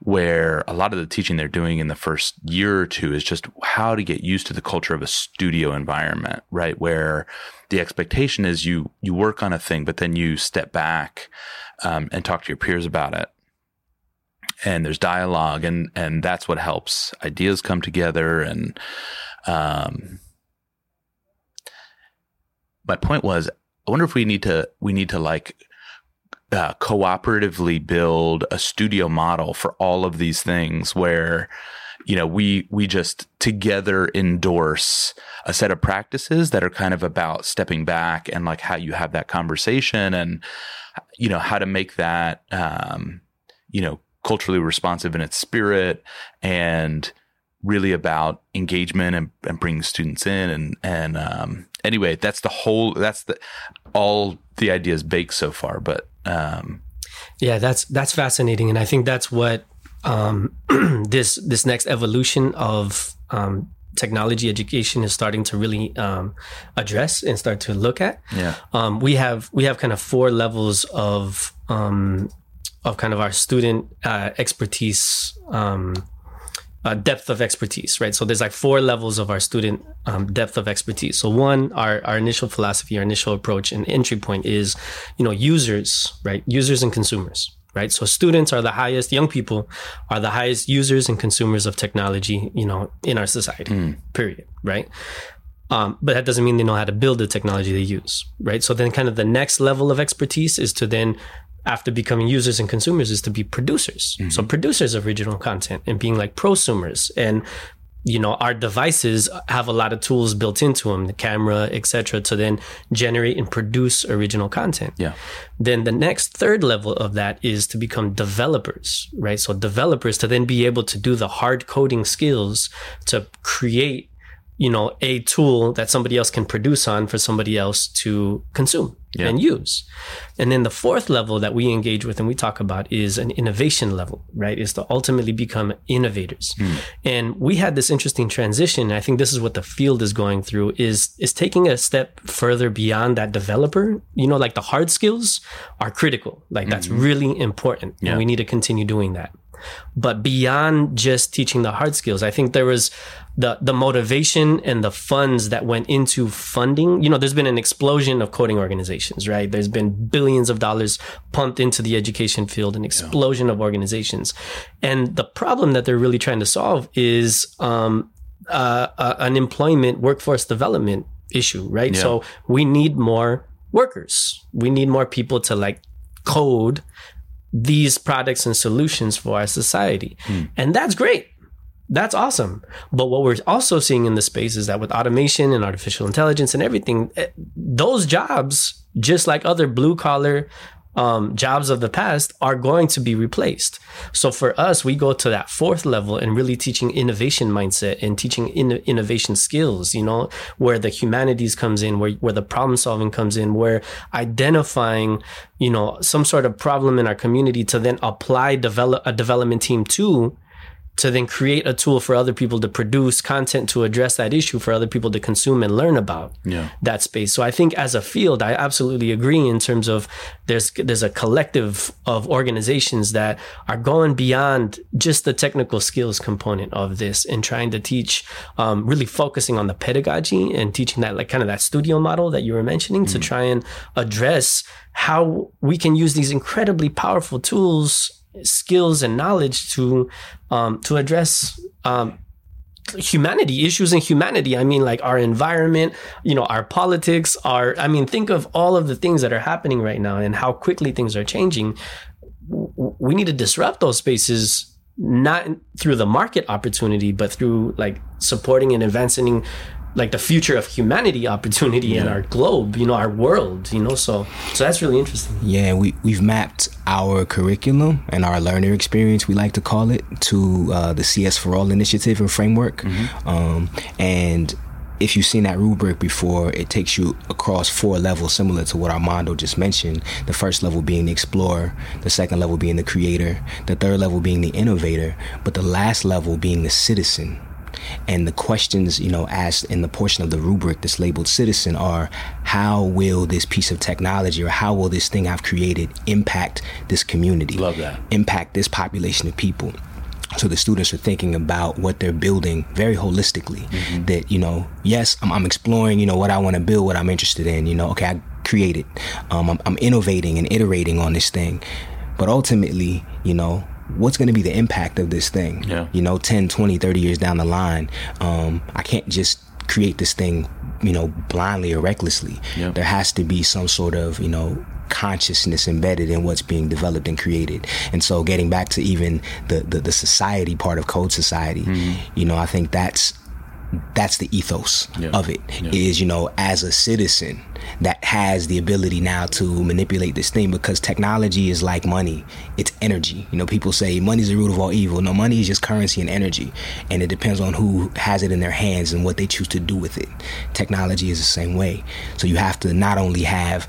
where a lot of the teaching they're doing in the first year or two is just how to get used to the culture of a studio environment, right? Where the expectation is you you work on a thing, but then you step back um, and talk to your peers about it. And there's dialogue, and and that's what helps ideas come together. And um, my point was, I wonder if we need to we need to like uh, cooperatively build a studio model for all of these things where you know we we just together endorse a set of practices that are kind of about stepping back and like how you have that conversation and you know how to make that um, you know culturally responsive in its spirit and really about engagement and, and bringing students in and and um, anyway that's the whole that's the all the ideas baked so far but um, yeah that's that's fascinating and i think that's what um, this this next evolution of um, technology education is starting to really um, address and start to look at. Yeah. Um, we have we have kind of four levels of um, of kind of our student uh, expertise. Um, uh, depth of expertise, right? So there's like four levels of our student um, depth of expertise. So one, our, our initial philosophy, our initial approach and entry point is, you know, users, right? Users and consumers, right? So students are the highest, young people are the highest users and consumers of technology, you know, in our society, mm. period, right? Um, but that doesn't mean they know how to build the technology they use, right? So then kind of the next level of expertise is to then after becoming users and consumers is to be producers. Mm-hmm. So producers of original content and being like prosumers and you know our devices have a lot of tools built into them the camera etc to then generate and produce original content yeah then the next third level of that is to become developers right so developers to then be able to do the hard coding skills to create you know a tool that somebody else can produce on for somebody else to consume yeah. and use and then the fourth level that we engage with and we talk about is an innovation level right is to ultimately become innovators mm. and we had this interesting transition i think this is what the field is going through is is taking a step further beyond that developer you know like the hard skills are critical like that's mm-hmm. really important yeah. and we need to continue doing that but beyond just teaching the hard skills, I think there was the the motivation and the funds that went into funding. You know, there's been an explosion of coding organizations, right? There's been billions of dollars pumped into the education field, an explosion yeah. of organizations, and the problem that they're really trying to solve is um, uh, uh, an employment workforce development issue, right? Yeah. So we need more workers. We need more people to like code these products and solutions for our society. Mm. And that's great. That's awesome. But what we're also seeing in the space is that with automation and artificial intelligence and everything, eh, those jobs, just like other blue collar um, jobs of the past are going to be replaced. So for us, we go to that fourth level and really teaching innovation mindset and teaching in- innovation skills, you know, where the humanities comes in, where, where the problem solving comes in, where identifying, you know, some sort of problem in our community to then apply develop a development team to to then create a tool for other people to produce content to address that issue for other people to consume and learn about yeah. that space. So I think as a field, I absolutely agree in terms of there's there's a collective of organizations that are going beyond just the technical skills component of this and trying to teach, um, really focusing on the pedagogy and teaching that like kind of that studio model that you were mentioning mm. to try and address how we can use these incredibly powerful tools skills and knowledge to um, to address um, humanity issues in humanity. I mean like our environment you know our politics our i mean think of all of the things that are happening right now and how quickly things are changing. We need to disrupt those spaces not through the market opportunity but through like supporting and advancing like the future of humanity opportunity yeah. in our globe, you know, our world, you know. So so that's really interesting. Yeah, we we've mapped our curriculum and our learner experience, we like to call it, to uh, the CS for All initiative and framework. Mm-hmm. Um, and if you've seen that rubric before, it takes you across four levels, similar to what Armando just mentioned. The first level being the explorer, the second level being the creator, the third level being the innovator, but the last level being the citizen. And the questions, you know, asked in the portion of the rubric that's labeled citizen are how will this piece of technology or how will this thing I've created impact this community? Love that. Impact this population of people. So the students are thinking about what they're building very holistically. Mm-hmm. That, you know, yes, I'm, I'm exploring, you know, what I want to build, what I'm interested in. You know, okay, I created. Um, I'm, I'm innovating and iterating on this thing. But ultimately, you know, what's going to be the impact of this thing yeah. you know 10 20 30 years down the line um, i can't just create this thing you know blindly or recklessly yeah. there has to be some sort of you know consciousness embedded in what's being developed and created and so getting back to even the the, the society part of code society mm-hmm. you know i think that's that's the ethos Yeah. of it is you know as a citizen that has the ability now to manipulate this thing because technology is like money. It's energy. You know people say money's the root of all evil. No money is just currency and energy and it depends on who has it in their hands and what they choose to do with it. Technology is the same way. So you have to not only have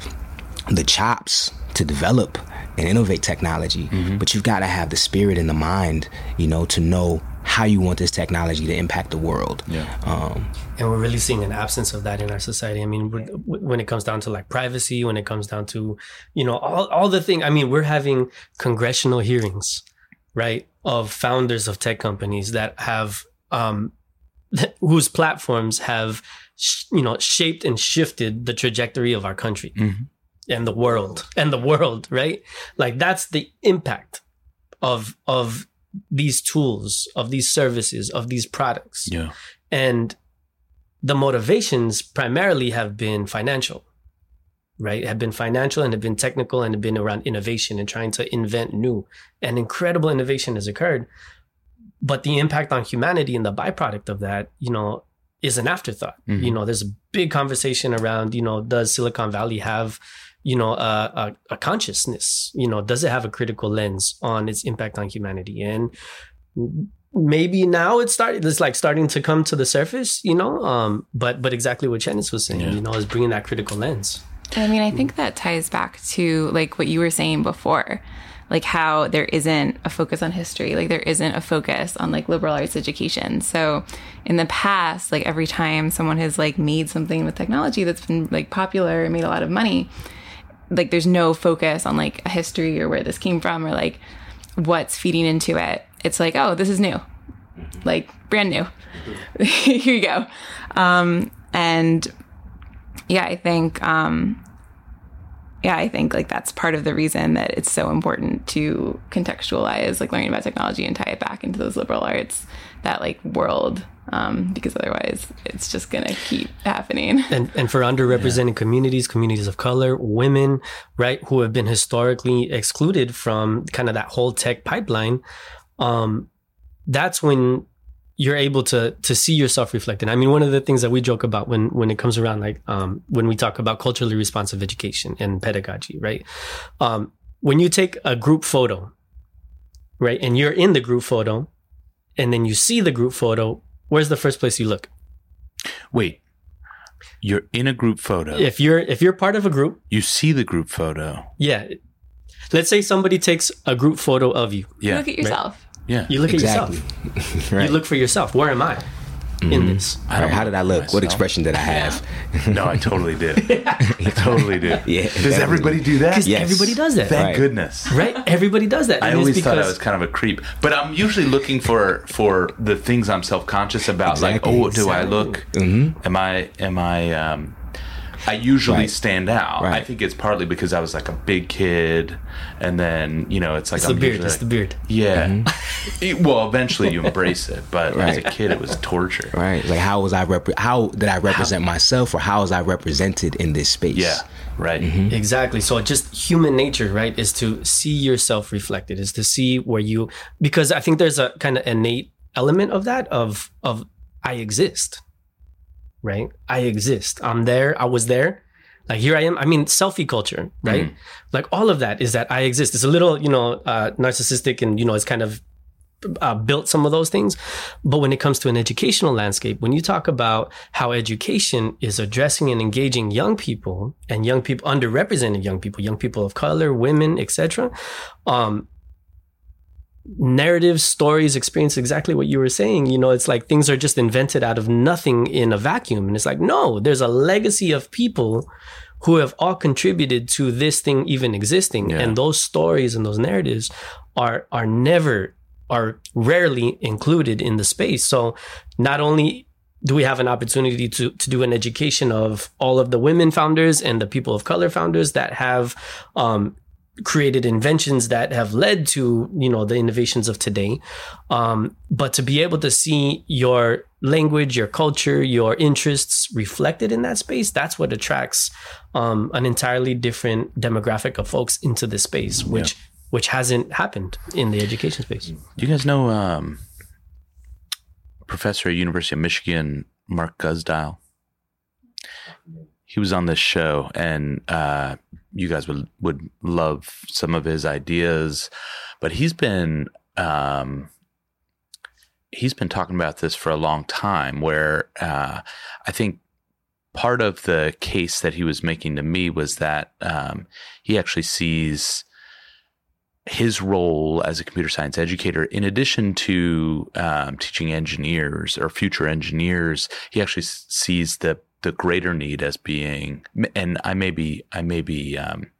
the chops to develop and innovate technology, mm-hmm. but you've got to have the spirit and the mind, you know, to know how you want this technology to impact the world. Yeah. Um, and we're really seeing an absence of that in our society. I mean, when it comes down to like privacy, when it comes down to, you know, all, all the thing. I mean, we're having congressional hearings, right, of founders of tech companies that have, um, whose platforms have, sh- you know, shaped and shifted the trajectory of our country Mhm. and the world and the world, right? Like that's the impact of of these tools, of these services, of these products Yeah. and the motivations primarily have been financial right have been financial and have been technical and have been around innovation and trying to invent new and incredible innovation has occurred but the impact on humanity and the byproduct of that you know is an afterthought Mhm. you know there's a big conversation around you know does silicon valley have you know a, a, a consciousness you know does it have a critical lens on its impact on humanity and maybe now it's started it's like starting to come to the surface you know um but but exactly what Chennis was saying Yeah. you know is bringing that critical lens I mean, I think that ties back to like what you were saying before, like how there isn't a focus on history, like there isn't a focus on like liberal arts education. So in the past, like every time someone has like made something with technology that's been like popular and made a lot of money, like there's no focus on like a history or where this came from or like what's feeding into it. It's like, oh, this is new, like brand new. Here you go. Um, and yeah, I think, um, yeah, I think like that's part of the reason that it's so important to contextualize like learning about technology and tie it back into those liberal arts, that like world, um, because otherwise it's just gonna keep happening. and and for underrepresented communities communities of color women right who have been historically excluded from kind of that whole tech pipeline um that's when you're able to to see yourself reflected. I mean, one of the things that we joke about when when it comes around, like um, when we talk about culturally responsive education and pedagogy, right? Um, when you take a group photo, right, and you're in the group photo, and then you see the group photo, where's the first place you look? Wait. You're in a group photo. If you're if you're part of a group, You see the group photo. yeah. Let's say somebody takes a group photo of you. Yeah. Look at yourself. yeah. You look exactly. at yourself. right. You look for yourself. Where am I in this? I Right, How did I look? myself. What expression did I have? No, I totally did. I totally did. Yeah, Does definitely. everybody do that? Because Yes. everybody does that. Thank Right. goodness. right? Everybody does that. I And it's always thought I was kind of a creep, but I'm usually looking for for the things I'm self conscious about. Exactly. Like, oh, do I look? Mm-hmm. Am I? Am I? Um, I usually Right. stand out. I think it's partly because I was like a big kid, and then you know, it's like It's the I'm beard. usually It's like- the beard. Yeah. It- well, eventually you embrace it, but as a kid, it was torture. Right. Like how was I rep- how did I represent myself or how was I represented in this space? Yeah. Right. Mm-hmm. Exactly. So just human nature, right, is to see yourself reflected, is to see where you because I think there's a kind of innate element of that of of I exist. Right? I exist. I'm there. I was there. Like here I am. I mean, selfie culture, right? Like all of that is that I exist. It's a little, you know, uh, narcissistic and, you know, it's kind of uh, built some of those things. But when it comes to an educational landscape, when you talk about how education is addressing and engaging young people and young people, underrepresented young people, young people of color, women, etc., um, narratives, stories, experience exactly what you were saying. You know, it's like things are just invented out of nothing in a vacuum. And it's like, no, there's a legacy of people who have all contributed to this thing even existing. Yeah. And those stories and those narratives are are never are rarely included in the space. So not only do we have an opportunity to to do an education of all of the women founders and the people of color founders that have um, created inventions that have led to you know the innovations of today. Um, but to be able to see your language your culture your interests reflected in that space that's what attracts um, an entirely different demographic of folks into this space which which hasn't happened in the education space. Do you guys know um, professor at University of Michigan, Mark Guzdial. He was on this show, and uh, you guys would would love some of his ideas. But he's been um, he's been talking about this for a long time. Where uh, I think part of the case that he was making to me was that um, he actually sees his role as a computer science educator, in addition to um, teaching engineers or future engineers, he actually sees the the greater need as being, and I may be, I may be. Um,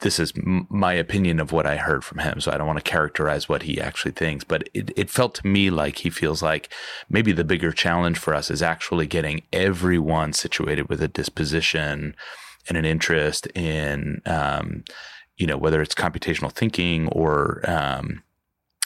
this is my opinion of what I heard from him, so I don't want to characterize what he actually thinks. But it, it felt to me like he feels like maybe the bigger challenge for us is actually getting everyone situated with a disposition and an interest in um, you know, whether it's computational thinking or, um,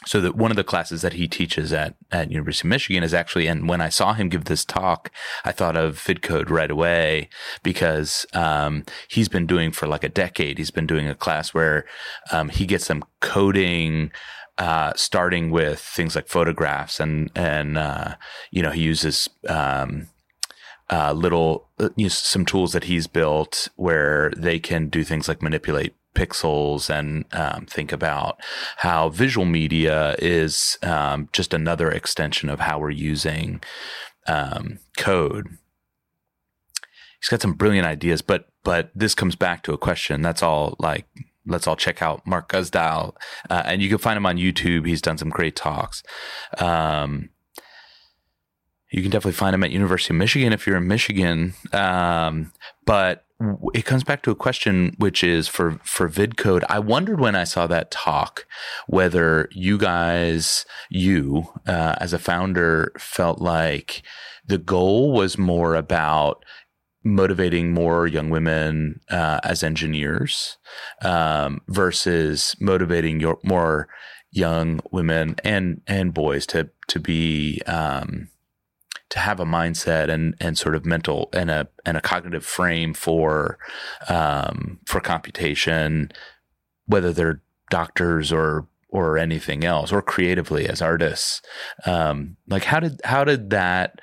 so that one of the classes that he teaches at, at University of Michigan is actually, and when I saw him give this talk, I thought of VidCode right away because, um, he's been doing for like a decade. He's been doing a class where, um, he gets them coding, uh, starting with things like photographs and, and, uh, you know, he uses, um, uh, little, uh, you know, some tools that he's built where they can do things like manipulate pixels and um, think about how visual media is um, just another extension of how we're using um, code. He's got some brilliant ideas, but but this comes back to a question. That's all. Like, let's all check out Mark Guzdial, uh, and you can find him on YouTube. He's done some great talks. Um, you can definitely find him at University of Michigan if you're in Michigan. But it comes back to a question which is for for vidcode i wondered when i saw that talk whether you guys you uh, as a founder felt like the goal was more about motivating more young women uh, as engineers um, versus motivating your more young women and and boys to to be um, to have a mindset and and sort of mental and a and a cognitive frame for um, for computation, whether they're doctors or or anything else or creatively as artists. Um, like how did how did that?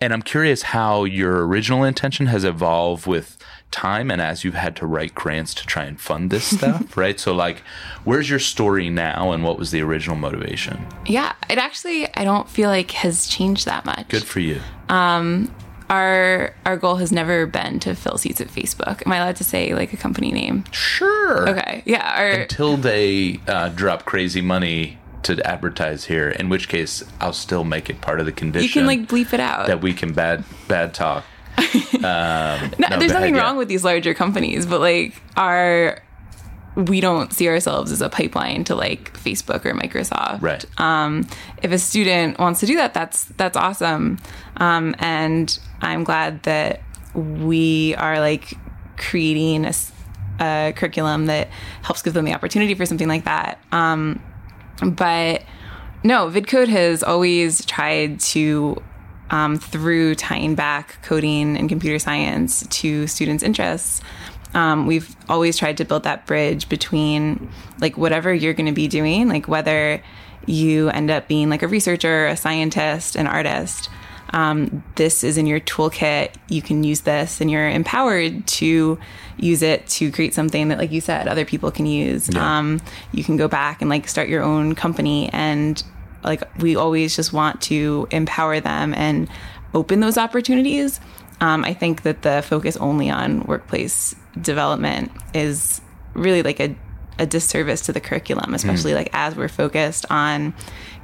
And I'm curious how your original intention has evolved with time and as you've had to write grants to try and fund this stuff, right? So like where's your story now and what was the original motivation? Yeah, it actually I don't feel like has changed that much. Good for you. Um our our goal has never been to fill seats at Facebook. Am I allowed to say like a company name? Sure. Okay. Yeah. Our, Until they uh, drop crazy money to advertise here, in which case I'll still make it part of the condition. you can like bleep it out. that we can bad bad talk. Um, no, no, there's nothing yeah. wrong with these larger companies, but like our we don't see ourselves as a pipeline to like Facebook or Microsoft. Right. Um, if a student wants to do that, that's that's awesome, um, and I'm glad that we are like creating a curriculum that helps give them the opportunity for something like that. Um, but no, VidCode has always tried to, um, through tying back coding and computer science to students' interests, um, we've always tried to build that bridge between like whatever you're going to be doing, like whether you end up being like a researcher, a scientist, an artist. Um, this is in your toolkit. You can use this, and you're empowered to use it to create something that, like you said, other people can use. Um, you can go back and like start your own company, and like we always just want to empower them and open those opportunities. Um, I think that the focus only on workplace development is really like a, a disservice to the curriculum, especially like as we're focused on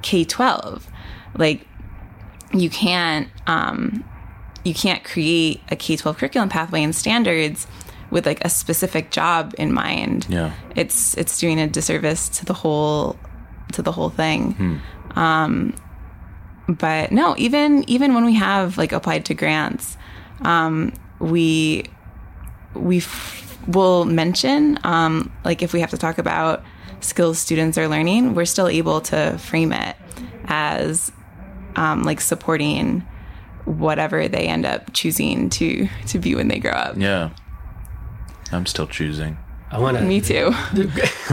K twelve. Like you can't um, you can't create a K twelve curriculum pathway and standards with like a specific job in mind. Yeah. It's it's doing a disservice to the whole to the whole thing. Um, but no, even even when we have like applied to grants, um, we we f- will mention um, like if we have to talk about skills students are learning, we're still able to frame it as um, like supporting whatever they end up choosing to to be when they grow up. Yeah. I'm still choosing. I want to. Me too.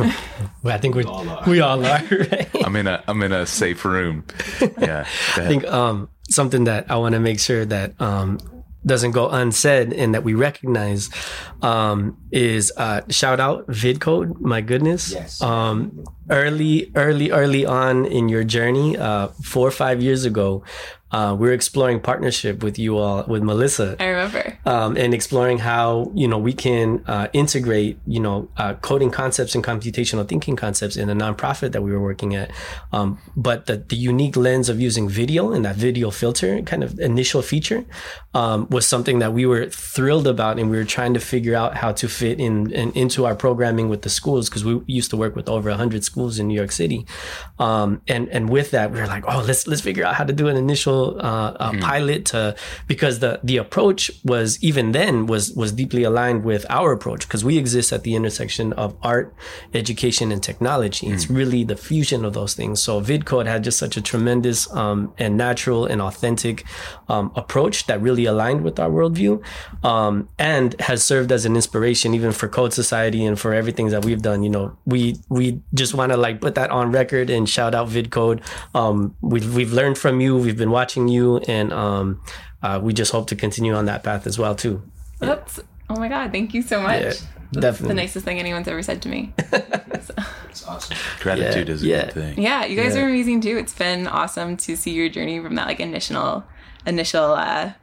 well, I think we we all are. Right? I'm in a I'm in a safe room. Yeah. I think um, something that I want to make sure that um, doesn't go unsaid and that we recognize um, is uh, shout out VidCode. My goodness. Yes. Um, early, early, early on in your journey, uh, four or five years ago, uh, we are exploring partnership with you all, with Melissa. I remember. Um, and exploring how you know we can uh, integrate you know uh, coding concepts and computational thinking concepts in a nonprofit that we were working at. Um, but the, the unique lens of using video and that video filter kind of initial feature um, was something that we were thrilled about, and we were trying to figure out how to fit in, in into our programming with the schools because we used to work with over hundred schools in New York City, um, and and with that we were like, oh, let's let's figure out how to do an initial uh, uh, pilot to because the the approach was even then was was deeply aligned with our approach because we exist at the intersection of art, education, and technology. It's really the fusion of those things. So VidCode had just such a tremendous um, and natural and authentic um, approach that really aligned with our worldview, um, and has served as an inspiration even for Code Society and for everything that we've done. You know, we we just want to like put that on record and shout out VidCode. Um, we've we've learned from you. We've been watching you, and um, uh, we just hope to continue on that path as well too. That's oh my god! Thank you so much. Yeah, That's the nicest thing anyone's ever said to me. It's awesome. Gratitude Yeah, is a yeah. good thing. Yeah, you guys Yeah. are amazing too. It's been awesome to see your journey from that like initial initial uh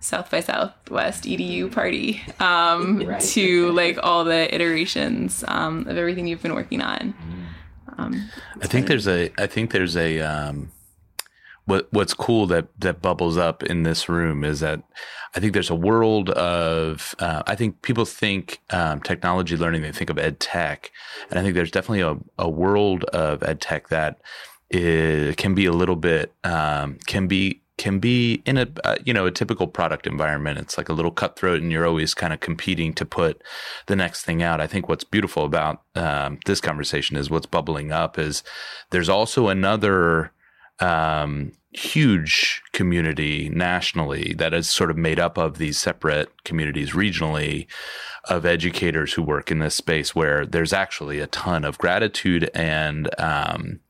South by Southwest EDU party um to like all the iterations um of everything you've been working on. Um I think there's a I think there's a um what what's cool that that bubbles up in this room is that I think there's a world of uh, I think people think um, technology learning they think of ed tech and I think there's definitely a, a world of ed tech that is, can be a little bit um, can be can be in a uh, you know a typical product environment. It's like a little cutthroat and you're always kind of competing to put the next thing out. I think what's beautiful about um, this conversation is what's bubbling up is there's also another um, huge community nationally that is sort of made up of these separate communities regionally of educators who work in this space where there's actually a ton of gratitude and um,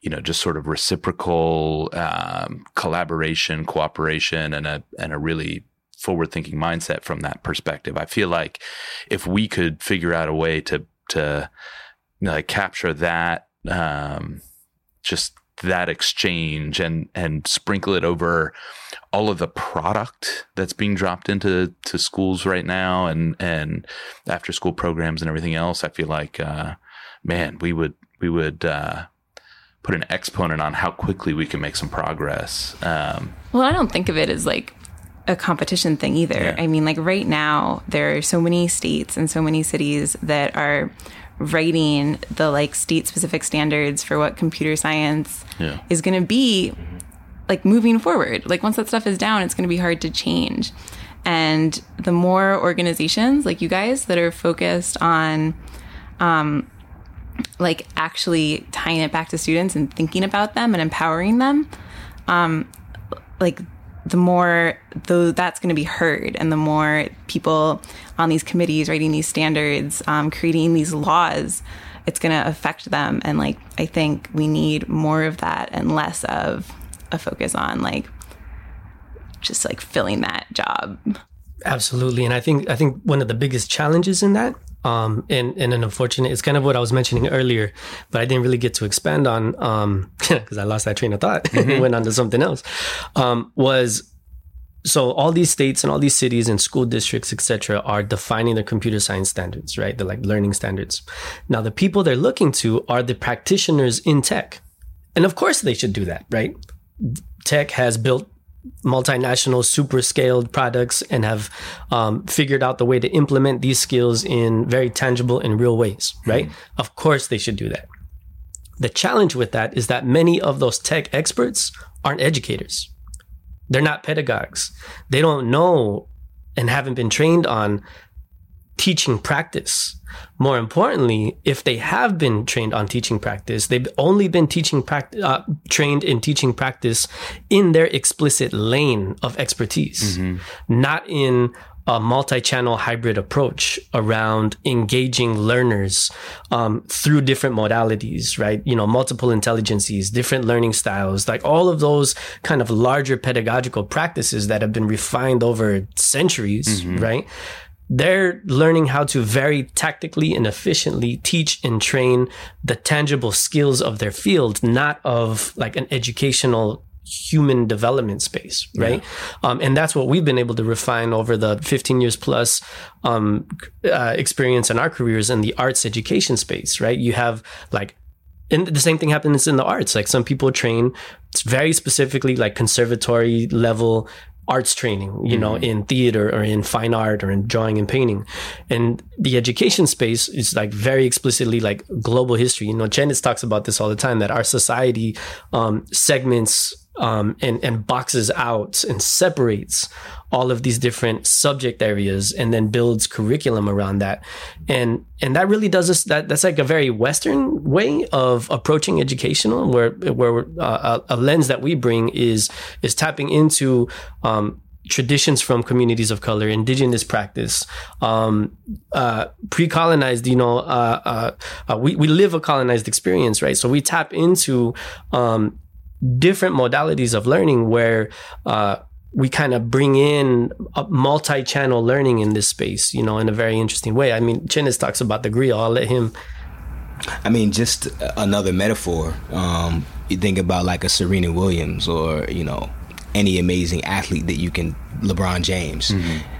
you know just sort of reciprocal um, collaboration cooperation and a and a really forward thinking mindset from that perspective. I feel like if we could figure out a way to to like capture that um, just that exchange and and sprinkle it over all of the product that's being dropped into to schools right now and and after school programs and everything else i feel like uh, man we would we would uh, put an exponent on how quickly we can make some progress um, Well, I don't think of it as like a competition thing either. Yeah. I mean, like right now, there are so many states and so many cities that are writing the like state specific standards for what computer science Yeah. is going to be like moving forward. Like once that stuff is down, it's going to be hard to change. And the more organizations like you guys that are focused on um, like actually tying it back to students and thinking about them and empowering them, um, like the more though that's going to be heard and the more people on these committees writing these standards um, creating these laws it's going to affect them. And like i think we need more of that and less of a focus on like just like filling that job Absolutely, and I think I think one of the biggest challenges in that, um, and and an unfortunate, it's kind of what I was mentioning earlier, but I didn't really get to expand on, um, because I lost that train of thought and went on to something else. Um, was so all these states and all these cities and school districts, etc., are defining their computer science standards, right? They're like learning standards. Now, the people they're looking to are the practitioners in tech, and of course they should do that, right? Tech has built multinational super scaled products and have um, figured out the way to implement these skills in very tangible and real ways right? Of course they should do that. The challenge with that is that many of those tech experts aren't educators. They're not pedagogues. They don't know and haven't been trained on teaching practice. More importantly, if they have been trained on teaching practice, they've only been teaching practice, uh, trained in teaching practice in their explicit lane of expertise, not in a multi-channel hybrid approach around engaging learners um, through different modalities, right? You know, multiple intelligences different learning styles, like all of those kind of larger pedagogical practices that have been refined over centuries, mm-hmm. right? They're learning how to very tactically and efficiently teach and train the tangible skills of their field, not of like an educational human development space, right? Yeah. Um, and that's what we've been able to refine over the 15 years plus um, uh, experience in our careers in the arts education space, right? You have like and the same thing happens in the arts. Like some people train very specifically like conservatory level arts training, you know, mm-hmm. in theater or in fine art or in drawing and painting. And the education space is like very explicitly like global history. You know, Janice talks about this all the time that our society um, segments um, and, and boxes out and separates all of these different subject areas and then builds curriculum around that. And, and that really does this, that, that's like a very Western way of approaching educational where, where uh, a, a, lens that we bring is, is tapping into, um, traditions from communities of color, indigenous practice, um, uh, pre-colonized, you know, uh, uh, uh we, we live a colonized experience, right? So we tap into, um, different modalities of learning where uh, we kind of bring in multi-channel learning in this space, you know, in a very interesting way. I mean, Chennis talks about the griot. I'll let him. I mean, just another metaphor. Um, you think about like a Serena Williams or you know any amazing athlete that you can, LeBron James. Mm-hmm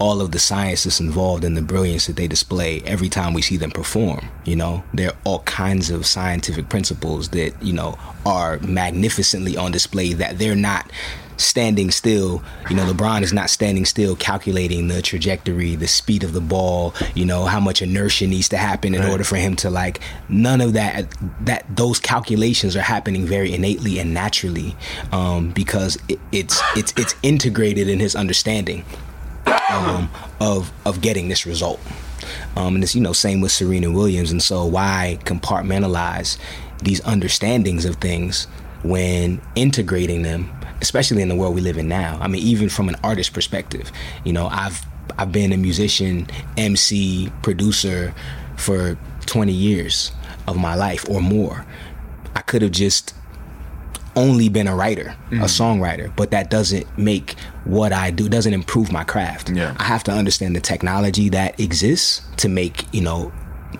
all of the science that's involved in the brilliance that they display every time we see them perform. You know, there are all kinds of scientific principles that, you know, are magnificently on display that they're not standing still. You know, LeBron is not standing still calculating the trajectory, the speed of the ball, you know, how much inertia needs to happen in right. order for him to like none of that that those calculations are happening very innately and naturally um, because it, it's it's it's integrated in his understanding um, of of getting this result. Um, and it's you know same with Serena Williams. And so why compartmentalize these understandings of things when integrating them, especially in the world we live in now? I mean, even from an artist perspective, you know, I've I've been a musician, MC, producer for 20 years of my life or more. I could have just only been a writer, mm. a songwriter, but that doesn't make what I do doesn't improve my craft. Yeah. I have to understand the technology that exists to make, you know,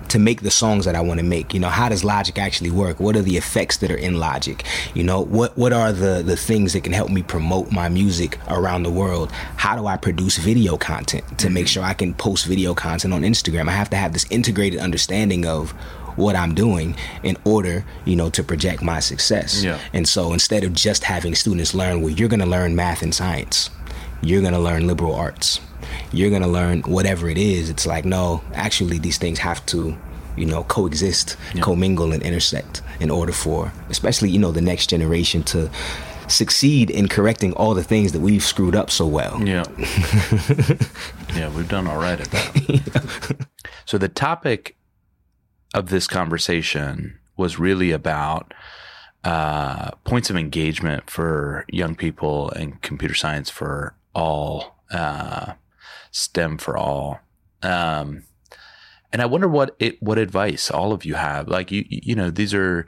to make the songs that I want to make. You know, how does Logic actually work? What are the effects that are in Logic? You know, what what are the the things that can help me promote my music around the world? How do I produce video content to mm-hmm. make sure I can post video content on Instagram? I have to have this integrated understanding of what I'm doing in order, you know, to project my success. Yeah. And so instead of just having students learn, well, you're going to learn math and science, you're going to learn liberal arts, you're going to learn whatever it is. It's like, no, actually, these things have to, you know, coexist, yeah. commingle, and intersect in order for, especially, you know, the next generation to succeed in correcting all the things that we've screwed up so well. Yeah. yeah, we've done all right at that. so the topic of this conversation was really about uh, points of engagement for young people and computer science for all, uh, STEM for all. Um, and I wonder what it, what advice all of you have. Like you, you know, these are,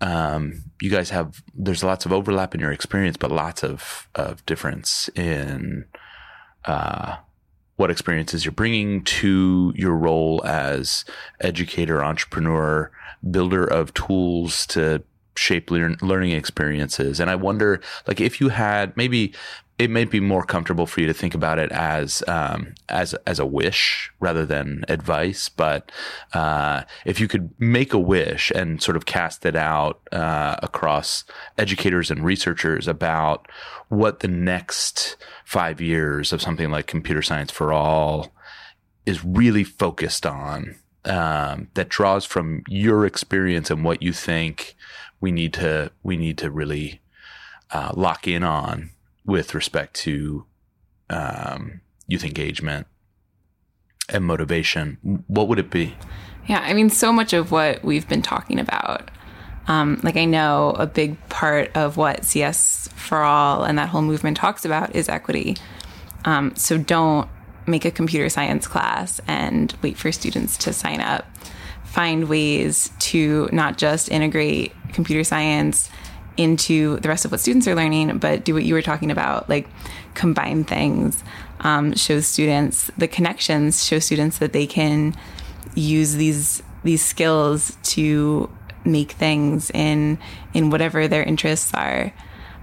um, you guys have. There's lots of overlap in your experience, but lots of of difference in uh, what experiences you're bringing to your role as educator, entrepreneur, builder of tools to shape learn, learning experiences. And I wonder, like, if you had maybe it may be more comfortable for you to think about it as um, as as a wish rather than advice. But uh, if you could make a wish and sort of cast it out uh, across educators and researchers about what the next five years of something like computer science for all is really focused on, um, that draws from your experience and what you think we need to we need to really uh, lock in on with respect to um, youth engagement and motivation, what would it be? Yeah, I mean, so much of what we've been talking about. Um, like, I know a big part of what CS for All and that whole movement talks about is equity. Um, so don't make a computer science class and wait for students to sign up. Find ways to not just integrate computer science into the rest of what students are learning, but do what you were talking about, like combine things, um, show students the connections, show students that they can use these these skills to make things in in whatever their interests are.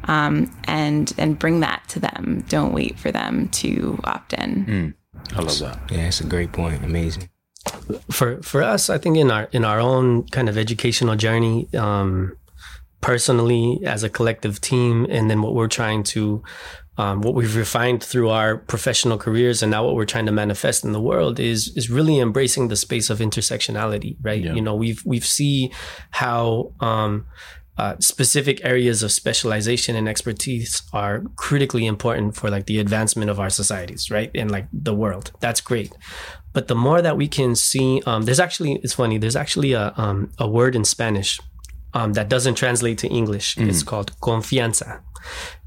Um, and and bring that to them. Don't wait for them to opt in. Mm, I love that. Yeah, it's a great point. Amazing. For for us, I think in our in our own kind of educational journey, um, personally as a collective team, and then what we're trying to um, what we've refined through our professional careers and now what we're trying to manifest in the world is is really embracing the space of intersectionality right? Yeah. you know we've we've see how um, uh, specific areas of specialization and expertise are critically important for like the advancement of our societies right? And like the world. That's great. But the more that we can see um, there's actually it's funny there's actually a, um, a word in spanish um, that doesn't translate to english mm. it's called confianza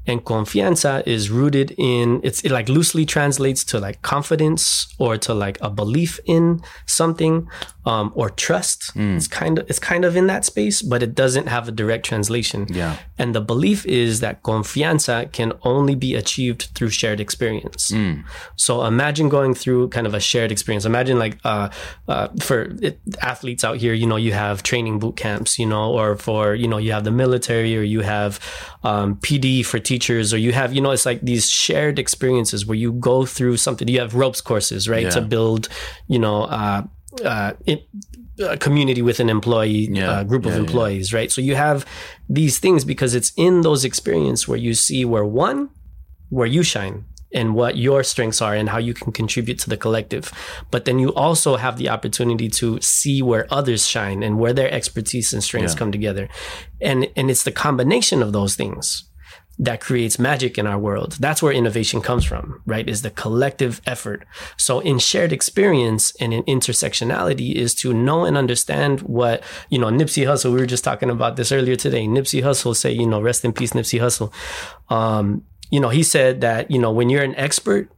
and confianza is rooted in it's it like loosely translates to like confidence or to like a belief in something um, or trust. Mm. it's kind of it's kind of in that space but it doesn't have a direct translation. Yeah. And the belief is that confianza can only be achieved through shared experience. Mm. so imagine going through kind of a shared experience. Imagine like uh, uh, for it, athletes out here you know you have training boot camps you know or for you know you have the military or you have um, pd for teachers or you have you know it's like these shared experiences where you go through something you have ropes courses right yeah. to build you know uh, uh, it, a community with an employee yeah. uh, group yeah, of employees right so you have these things because it's in those experiences where you see where one where you shine and what your strengths are and how you can contribute to the collective. But then you also have the opportunity to see where others shine and where their expertise and strengths yeah. come together. And and it's the combination of those things that creates magic in our world. That's where innovation comes from, right? Is the collective effort. So in shared experience and in intersectionality is to know and understand what, you know, Nipsey Hussle, we were just talking about this earlier today. Nipsey Hussle say, you know, rest in peace, Nipsey Hussle. Um, you know, he said that, you know, when you're an expert,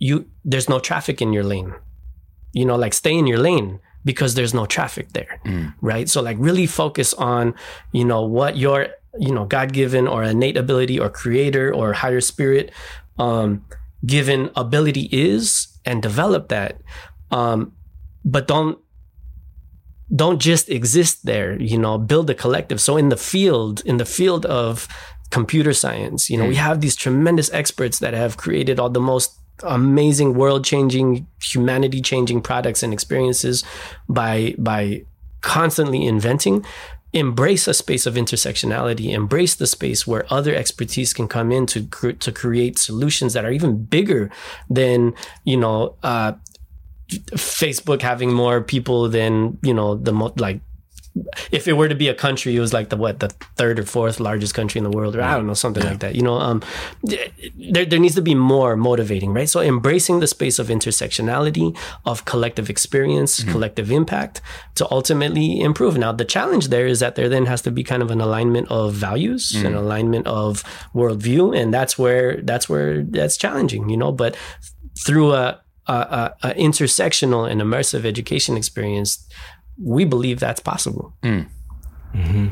you, there's no traffic in your lane. You know, like stay in your lane because there's no traffic there. Mm. Right. So like really focus on, you know, what your you know god given or innate ability or creator or higher spirit um, given ability is and develop that. Um, but don't don't just exist there you know build a collective. So in the field in the field of computer science you know mm. we have these tremendous experts that have created all the most amazing world changing humanity changing products and experiences by by constantly inventing embrace a space of intersectionality, embrace the space where other expertise can come in to to create solutions that are even bigger than you know uh, Facebook having more people than you know the mo- like if it were to be a country, it was like the what the third or fourth largest country in the world, or I don't know something yeah. like that. You know, um, there there needs to be more motivating, right? So embracing the space of intersectionality, of collective experience, mm-hmm. collective impact, to ultimately improve. Now, the challenge there is that there then has to be kind of an alignment of values, mm-hmm. an alignment of worldview, and that's where that's where that's challenging, you know. But through a a, a, intersectional and immersive education experience, we believe that's possible. Mm. Mm-hmm.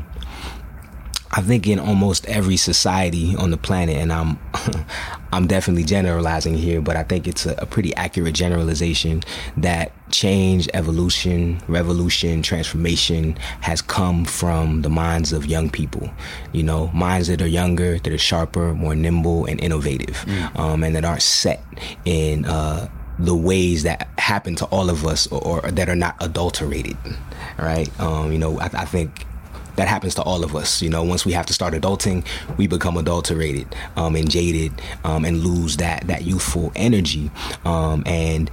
I think in almost every society on the planet, and I'm I'm definitely generalizing here, but I think it's a, a, pretty accurate generalization that change, evolution, revolution, transformation has come from the minds of young people. You know, minds that are younger, that are sharper, more nimble, and innovative, mm. um, and that aren't set in. Uh, the ways that happen to all of us or, or that are not adulterated, right? Um, you know, I, I, think that happens to all of us. You know, once we have to start adulting, we become adulterated um, and jaded um, and lose that that youthful energy. Um, and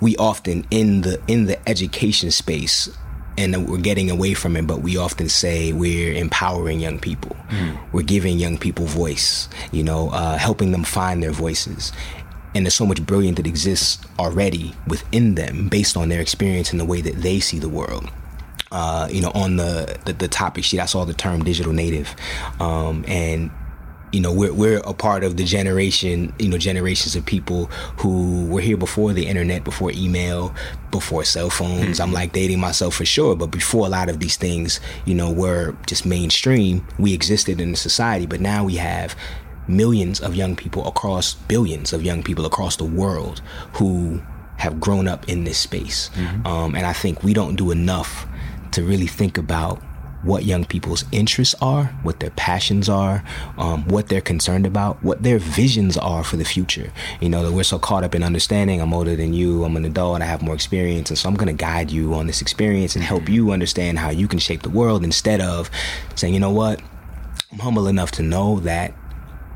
we often in the in the education space and we're getting away from it, but we often say we're empowering young people. Mm. We're giving young people voice, you know, uh, helping them find their voices and there's so much brilliance that exists already within them based on their experience and the way that they see the world. Uh, you know, on the, the, the topic sheet, I saw the term digital native, um, and you know we're we're a part of the generation you know generations of people who were here before the internet before email before cell phones. I'm like dating myself for sure but before a lot of these things you know were just mainstream we existed in the society. But now we have millions of young people across billions of young people across the world who have grown up in this space. Um, and i think we don't do enough to really think about what young people's interests are, what their passions are, um, what they're concerned about, what their visions are for the future. You know, that we're so caught up in understanding I'm older than you, I'm an adult, I have more experience, and so I'm going to guide you on this experience and help you understand how you can shape the world instead of saying, you know what, I'm humble enough to know that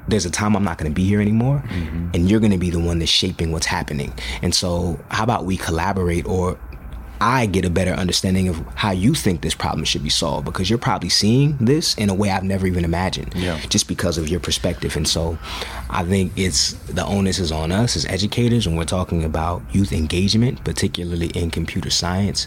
there's a time I'm not going to be here anymore, mm-hmm. and you're going to be the one that's shaping what's happening. And so, how about we collaborate or I get a better understanding of how you think this problem should be solved because you're probably seeing this in a way I've never even imagined Yeah. just because of your perspective. And so I think it's the onus is on us as educators when we're talking about youth engagement, particularly in computer science.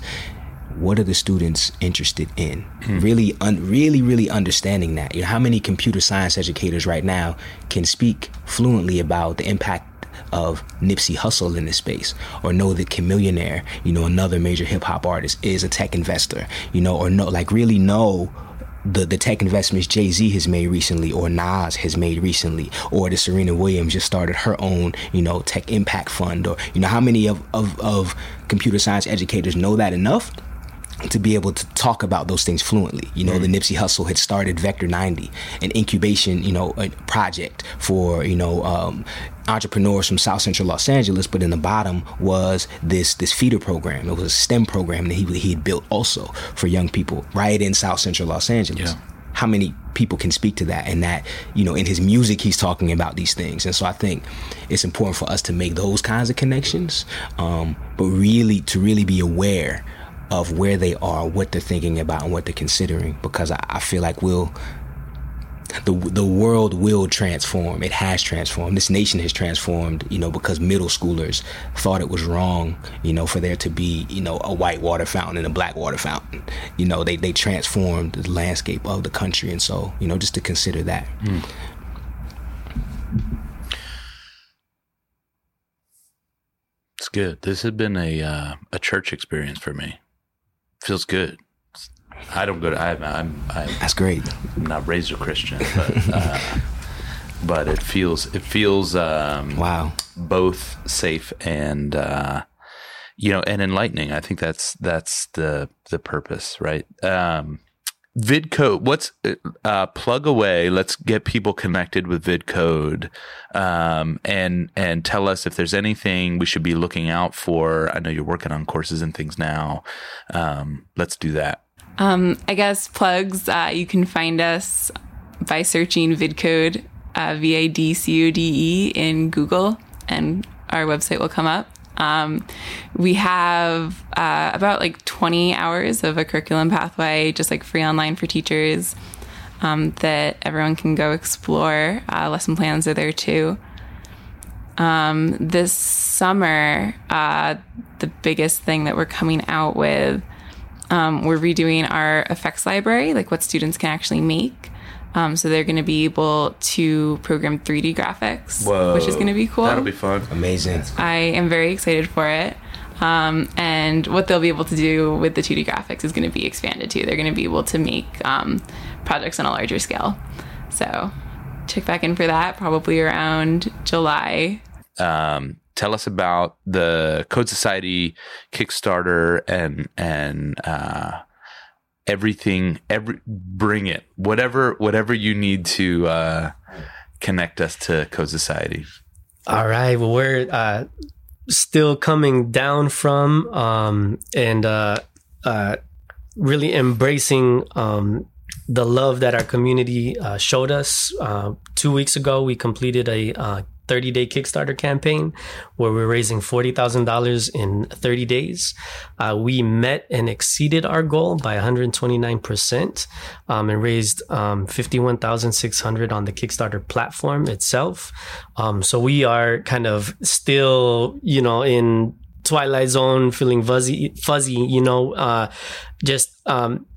What are the students interested in? Really, un- really, really understanding that. You know, how many computer science educators right now can speak fluently about the impact of Nipsey Hussle in this space, or know that Chamillionaire, you know, another major hip hop artist, is a tech investor, you know, or know, like really know the, the tech investments Jay Z has made recently, or Nas has made recently, or that Serena Williams just started her own, you know, tech impact fund, or you know, how many of, of, of computer science educators know that enough to be able to talk about those things fluently. You know, the Nipsey Hussle had started Vector 90, an incubation, you know, a project for, you know, um, entrepreneurs from South Central Los Angeles, but in the bottom was this this feeder program. It was a STEM program that he he had built also for young people right in South Central Los Angeles. Yeah. How many people can speak to that and that, you know, in his music he's talking about these things. And so I think it's important for us to make those kinds of connections, um, but really to really be aware of where they are, what they're thinking about, and what they're considering. Because I, I feel like we'll the the world will transform. It has transformed. This nation has transformed. You know, because middle schoolers thought it was wrong. You know, for there to be you know a white water fountain and a black water fountain. You know, they they transformed the landscape of the country, and so you know just to consider that. It's good. This has been a uh, a church experience for me. Feels good. I don't go to. I'm I'm, I'm That's great. I'm not raised a Christian, but uh, but it feels it feels um, Wow. both safe and uh, you know and enlightening. I think that's that's the the purpose, right? Um, VidCode, what's uh, plug away? Let's get people connected with VidCode, um, and and tell us if there's anything we should be looking out for. I know you're working on courses and things now. Um, let's do that. Um, I guess plugs. Uh, you can find us by searching VidCode, uh, V I D C O D E, in Google, and our website will come up. Um, we have uh, about like 20 hours of a curriculum pathway, just like free online for teachers, um, that everyone can go explore. Uh, lesson plans are there too. Um, this summer, uh, the biggest thing that we're coming out with um, we're redoing our effects library, like what students can actually make. Um, so they're going to be able to program 3D graphics, which is going to be cool. That'll be fun. Amazing. I am very excited for it. Um, and what they'll be able to do with the 2D graphics is going to be expanded too. They're going to be able to make um, projects on a larger scale. So check back in for that probably around July. um, tell us about the Code Society Kickstarter and and uh, everything. Every bring it, whatever whatever you need to uh, connect us to Code Society. All right. Well, we're uh, still coming down from um, and uh, uh, really embracing um, the love that our community uh, showed us. Uh, two weeks ago, we completed a 30 day Kickstarter campaign where we're raising $40,000 in 30 days. Uh, we met and exceeded our goal by 129% um, and raised um, 51,600 on the Kickstarter platform itself. Um, so we are kind of still, you know, in twilight zone, feeling fuzzy, fuzzy, you know, uh, just um,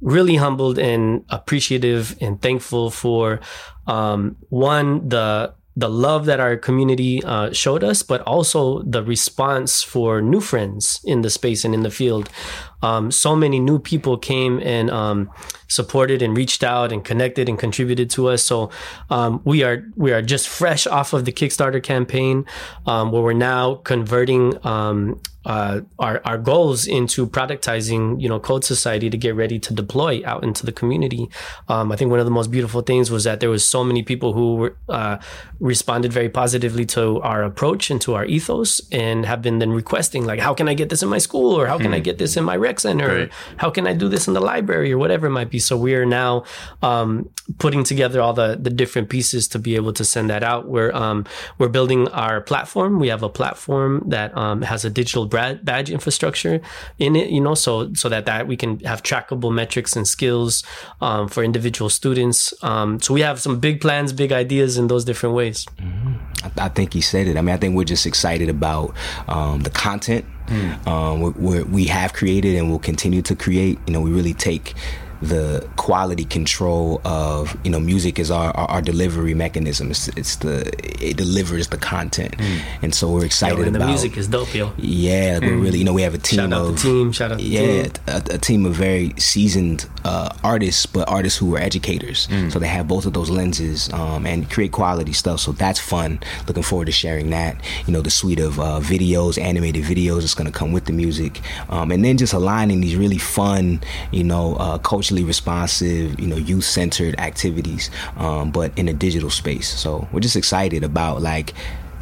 really humbled and appreciative and thankful for um, one the the love that our community uh, showed us, but also the response for new friends in the space and in the field. Um, so many new people came and um, supported and reached out and connected and contributed to us. So um, we are we are just fresh off of the Kickstarter campaign, um, where we're now converting um, uh, our our goals into productizing, you know, Code Society to get ready to deploy out into the community. Um, I think one of the most beautiful things was that there was so many people who were, uh, responded very positively to our approach and to our ethos, and have been then requesting like, how can I get this in my school, or how can I get this in my rec center, or Right. how can I do this in the library, or whatever it might be. So we are now um, putting together all the the different pieces to be able to send that out. We're um, we're building our platform. We have a platform that um, has a digital badge infrastructure in it, you know, so so that that we can have trackable metrics and skills um, for individual students. Um, so we have some big plans, big ideas in those different ways. I, I think he said it. I mean, I think we're just excited about um, the content um, we we're, we have created and will continue to create. You know, we really take the quality control of you know music is our, our, our delivery mechanism. It's, it's the it delivers the content, and so we're excited Yo, and the music is dope, yo. Yeah, we're really you know we have a team Shout out of the team. Shout out the yeah, team. a, a team of very seasoned uh, artists, but artists who are educators. So they have both of those lenses um, and create quality stuff. So that's fun. Looking forward to sharing that. You know, the suite of uh, videos, animated videos that's going to come with the music, um, and then just aligning these really fun, you know, uh, culturally responsive, you know, youth centered activities, um, but in a digital space. So we're just excited about like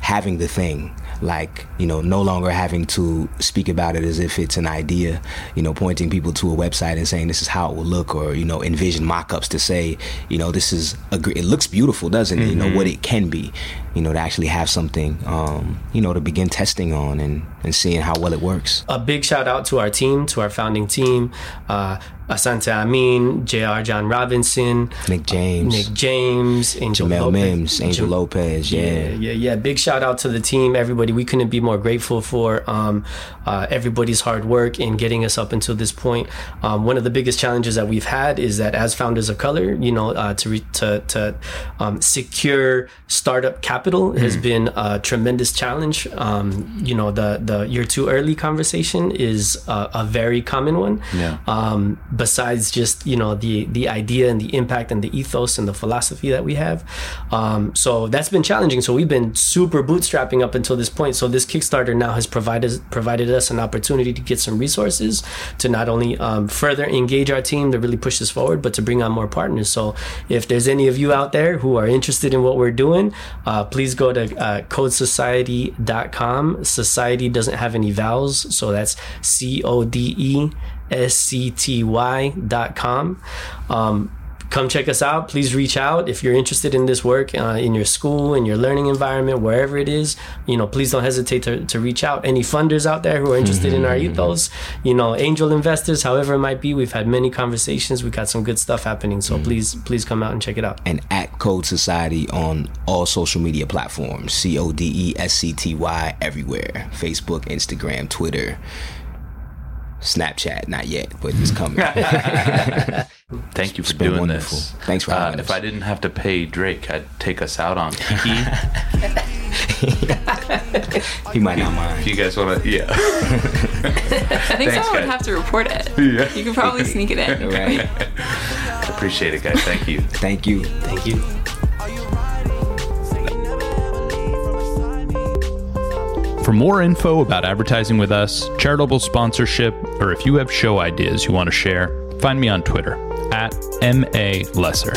having the thing like you know no longer having to speak about it as if it's an idea you know pointing people to a website and saying this is how it will look or you know envision mock-ups to say you know this is a gr- it looks beautiful doesn't it? You know what it can be you know to actually have something um you know to begin testing on and and seeing how well it works a big shout out to our team, to our founding team, uh, Asante Amin, Jr. John Robinson, nick james Nick James, Angel Jamel Lopez. mims angel Jam- lopez yeah. Yeah, yeah, yeah. Big shout out to the team, everybody. We couldn't be more grateful for um, uh, everybody's hard work in getting us up until this point. Um, one of the biggest challenges that we've had is that as founders of color, you know, uh, to re- to to um, secure startup capital has been a tremendous challenge. Um, you know, the the you're too early conversation is a, a very common one. Yeah. Um, besides just you know the the idea and the impact and the ethos and the philosophy that we have. Um, so that's been challenging. So we've been super bootstrapping up until this point. So this Kickstarter now has provided provided us an opportunity to get some resources to not only um, further engage our team to really push this forward, but to bring on more partners. So if there's any of you out there who are interested in what we're doing, uh, please go to uh, codesociety.com. Society doesn't have any vowels, so that's C O D E S C T Y dot com. Um, come check us out. Please reach out if you're interested in this work uh, in your school, in your learning environment, wherever it is. You know, please don't hesitate to, to reach out. Any funders out there who are interested in our ethos, you know, angel investors, however it might be. We've had many conversations. We've got some good stuff happening. So please, please come out and check it out. and at Code Society on all social media platforms. C O D E S C T Y everywhere. Facebook, Instagram, Twitter, Snapchat. Not yet, but it's coming. Thank you for doing wonderful. this. Thanks for uh, having If. I didn't have to pay Drake, I'd take us out on Kiki. he might not mind. if you guys want to, yeah. I think Thanks, someone would have to report it. Yeah. You could probably sneak it in. Right. Appreciate it, guys. Thank you. Thank you. Thank you. For more info about advertising with us, charitable sponsorship, or if you have show ideas you want to share, find me on Twitter at MA Lesser.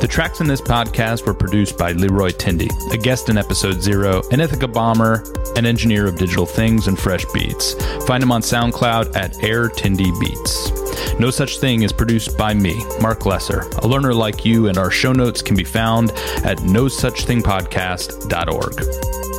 The tracks in this podcast were produced by Leroy Tindy, a guest in episode zero, an Ithaca bomber, an engineer of digital things and fresh beats. Find him on SoundCloud at Air Tindy Beats. No Such Thing is produced by me, Mark Lesser, a learner like you, and our show notes can be found at nosuchthingpodcast.org.